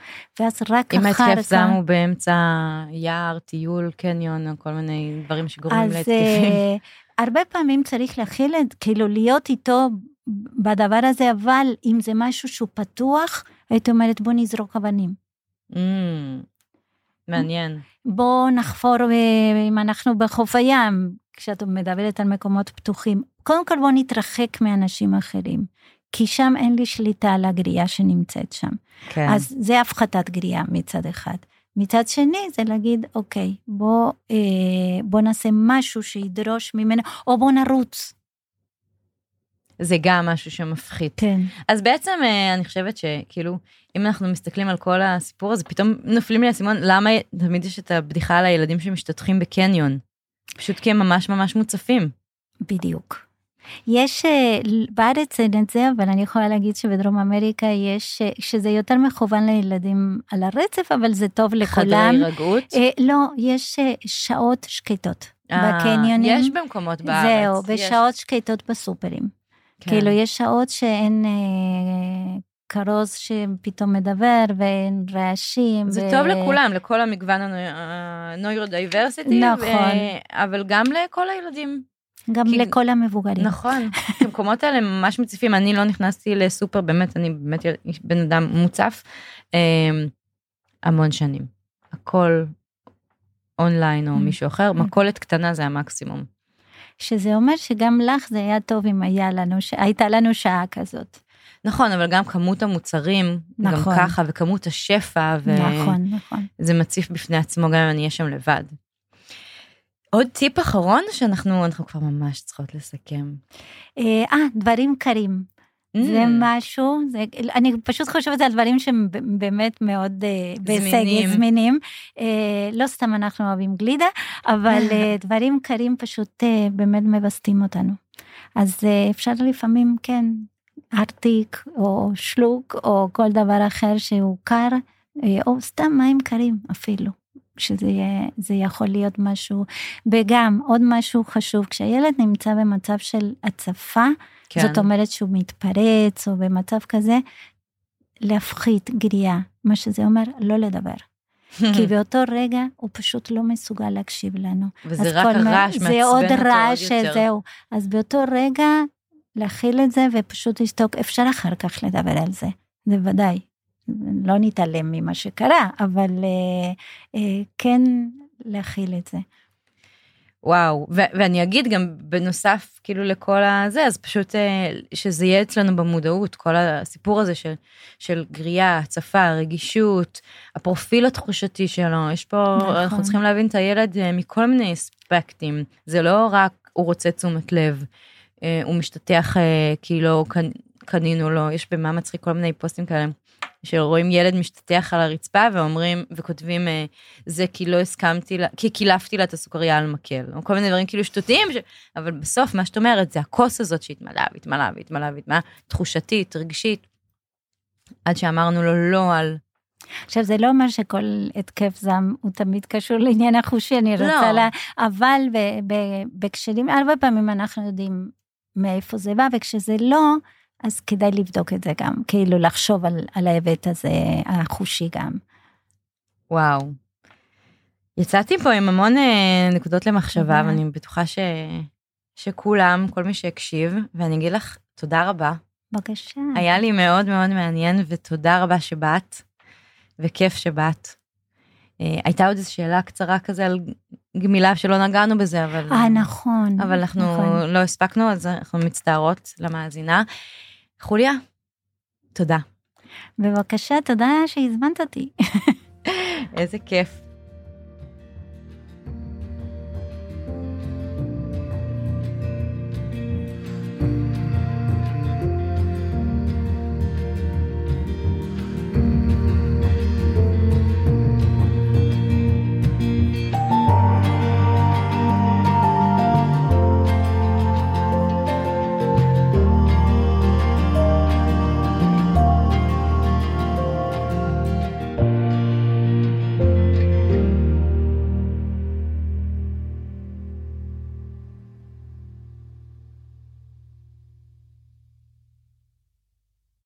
ואז רק אחר כך... אם התקף זעם הוא באמצע יער, טיול, קניון, או כל מיני דברים שגורמים להתקפים. הרבה פעמים צריך להכיל את, כאילו להיות איתו בדבר הזה, אבל אם זה משהו שהוא פתוח, הייתי אומרת בוא נזרוק אבנים. Mm, מעניין. בוא נחפור אה, אם אנחנו בחוף הים, כשאת מדברת על מקומות פתוחים. קודם כל בוא נתרחק מאנשים אחרים, כי שם אין לי שליטה על הגריעה שנמצאת שם. כן. אז זה הפחתת גריעה מצד אחד. מצד שני זה להגיד אוקיי בוא אה, בוא נעשה משהו שידרוש ממנו או בוא נרוץ. זה גם משהו שמפחית. כן. אז בעצם אה, אני חושבת שכאילו אם אנחנו מסתכלים על כל הסיפור הזה פתאום נופלים לי אסימון למה תמיד יש את הבדיחה על הילדים שמשתטחים בקניון. פשוט כי הם ממש ממש מוצפים. בדיוק. יש אה, בארץ אין את זה אבל אני יכולה להגיד שבדרום אמריקה יש אה, שזה יותר מכוון לילדים על הרצף אבל זה טוב לכולם. חדרי רגיעות? אה, לא יש שעות שקטות בקניונים. יש במקומות בארץ. זהו ושעות יש. שקטות בסופרים. כן. כאילו יש שעות שאין כרוז שפתאום מדבר ואין רעשים. זה ו... טוב לכולם, לכל המגוון ה neurodiversity, נכון. ו... אבל גם לכל הילדים. גם כי... לכל המבוגרים. נכון, המקומות האלה ממש מציפים, אני לא נכנסתי לסופר, באמת, אני באמת בן אדם מוצף, אה, המון שנים. הכל אונליין או mm. מישהו אחר, mm. מכולת קטנה זה המקסימום. שזה אומר שגם לך זה היה טוב אם היה לנו, הייתה לנו שעה כזאת. נכון, אבל גם כמות המוצרים, נכון. גם ככה, וכמות השפע, ו... נכון, נכון. זה מציף בפני עצמו גם אם אני אהיה שם לבד. עוד טיפ אחרון שאנחנו אנחנו כבר ממש צריכות לסכם. אה, אה דברים קרים. Mm. זה משהו, זה, אני פשוט חושבת על דברים שהם באמת מאוד uh, בהישג, זמינים. Uh, לא סתם אנחנו אוהבים גלידה, אבל uh, דברים קרים פשוט uh, באמת מבסטים אותנו. אז uh, אפשר לפעמים, כן, ארטיק או שלוק או כל דבר אחר שהוא קר, או סתם מים קרים אפילו. שזה זה יכול להיות משהו, וגם עוד משהו חשוב, כשהילד נמצא במצב של הצפה, כן. זאת אומרת שהוא מתפרץ או במצב כזה, להפחית גריעה, מה שזה אומר לא לדבר. כי באותו רגע הוא פשוט לא מסוגל להקשיב לנו. וזה רק הרעש מעצבן אותו עוד יותר. זה עוד רעש שזהו. אז באותו רגע להכיל את זה ופשוט לשתוק, אפשר אחר כך לדבר על זה, בוודאי. לא נתעלם ממה שקרה, אבל אה, אה, כן להכיל את זה. וואו, ו- ואני אגיד גם בנוסף כאילו לכל הזה, אז פשוט אה, שזה יהיה אצלנו במודעות, כל הסיפור הזה של, של גריעה, הצפה, רגישות, הפרופיל התחושתי שלו, יש פה, נכון. אנחנו צריכים להבין את הילד מכל מיני אספקטים, זה לא רק הוא רוצה תשומת לב, הוא משתטח כאילו קנינו לו, יש במה מצחיק כל מיני פוסטים כאלה. שרואים ילד משתטח על הרצפה ואומרים, וכותבים, אה, זה כי לא הסכמתי, לה, כי קילפתי לה את הסוכריה על מקל, או כל מיני דברים כאילו שטותיים, ש... אבל בסוף מה שאת אומרת זה הכוס הזאת שהתמלאה והתמלאה והתמלאה והתמלאה, תחושתית, רגשית, עד שאמרנו לו לא על... עכשיו זה לא אומר שכל התקף זעם הוא תמיד קשור לעניין החושי, אני רוצה לא. לה... אבל בכשלים, הרבה פעמים אנחנו יודעים מאיפה זה בא, וכשזה לא, אז כדאי לבדוק את זה גם, כאילו לחשוב על, על ההיבט הזה החושי גם. וואו. יצאתי פה עם המון אה, נקודות למחשבה, תודה. ואני בטוחה ש... שכולם, כל מי שהקשיב, ואני אגיד לך תודה רבה. בבקשה. היה לי מאוד מאוד מעניין, ותודה רבה שבאת, וכיף שבאת. אה, הייתה עוד איזו שאלה קצרה כזה על גמילה שלא נגענו בזה, אבל... אה, נכון. אבל אנחנו נכון. לא הספקנו, אז אנחנו מצטערות למאזינה. חוליה, תודה. בבקשה, תודה שהזמנת אותי. איזה כיף.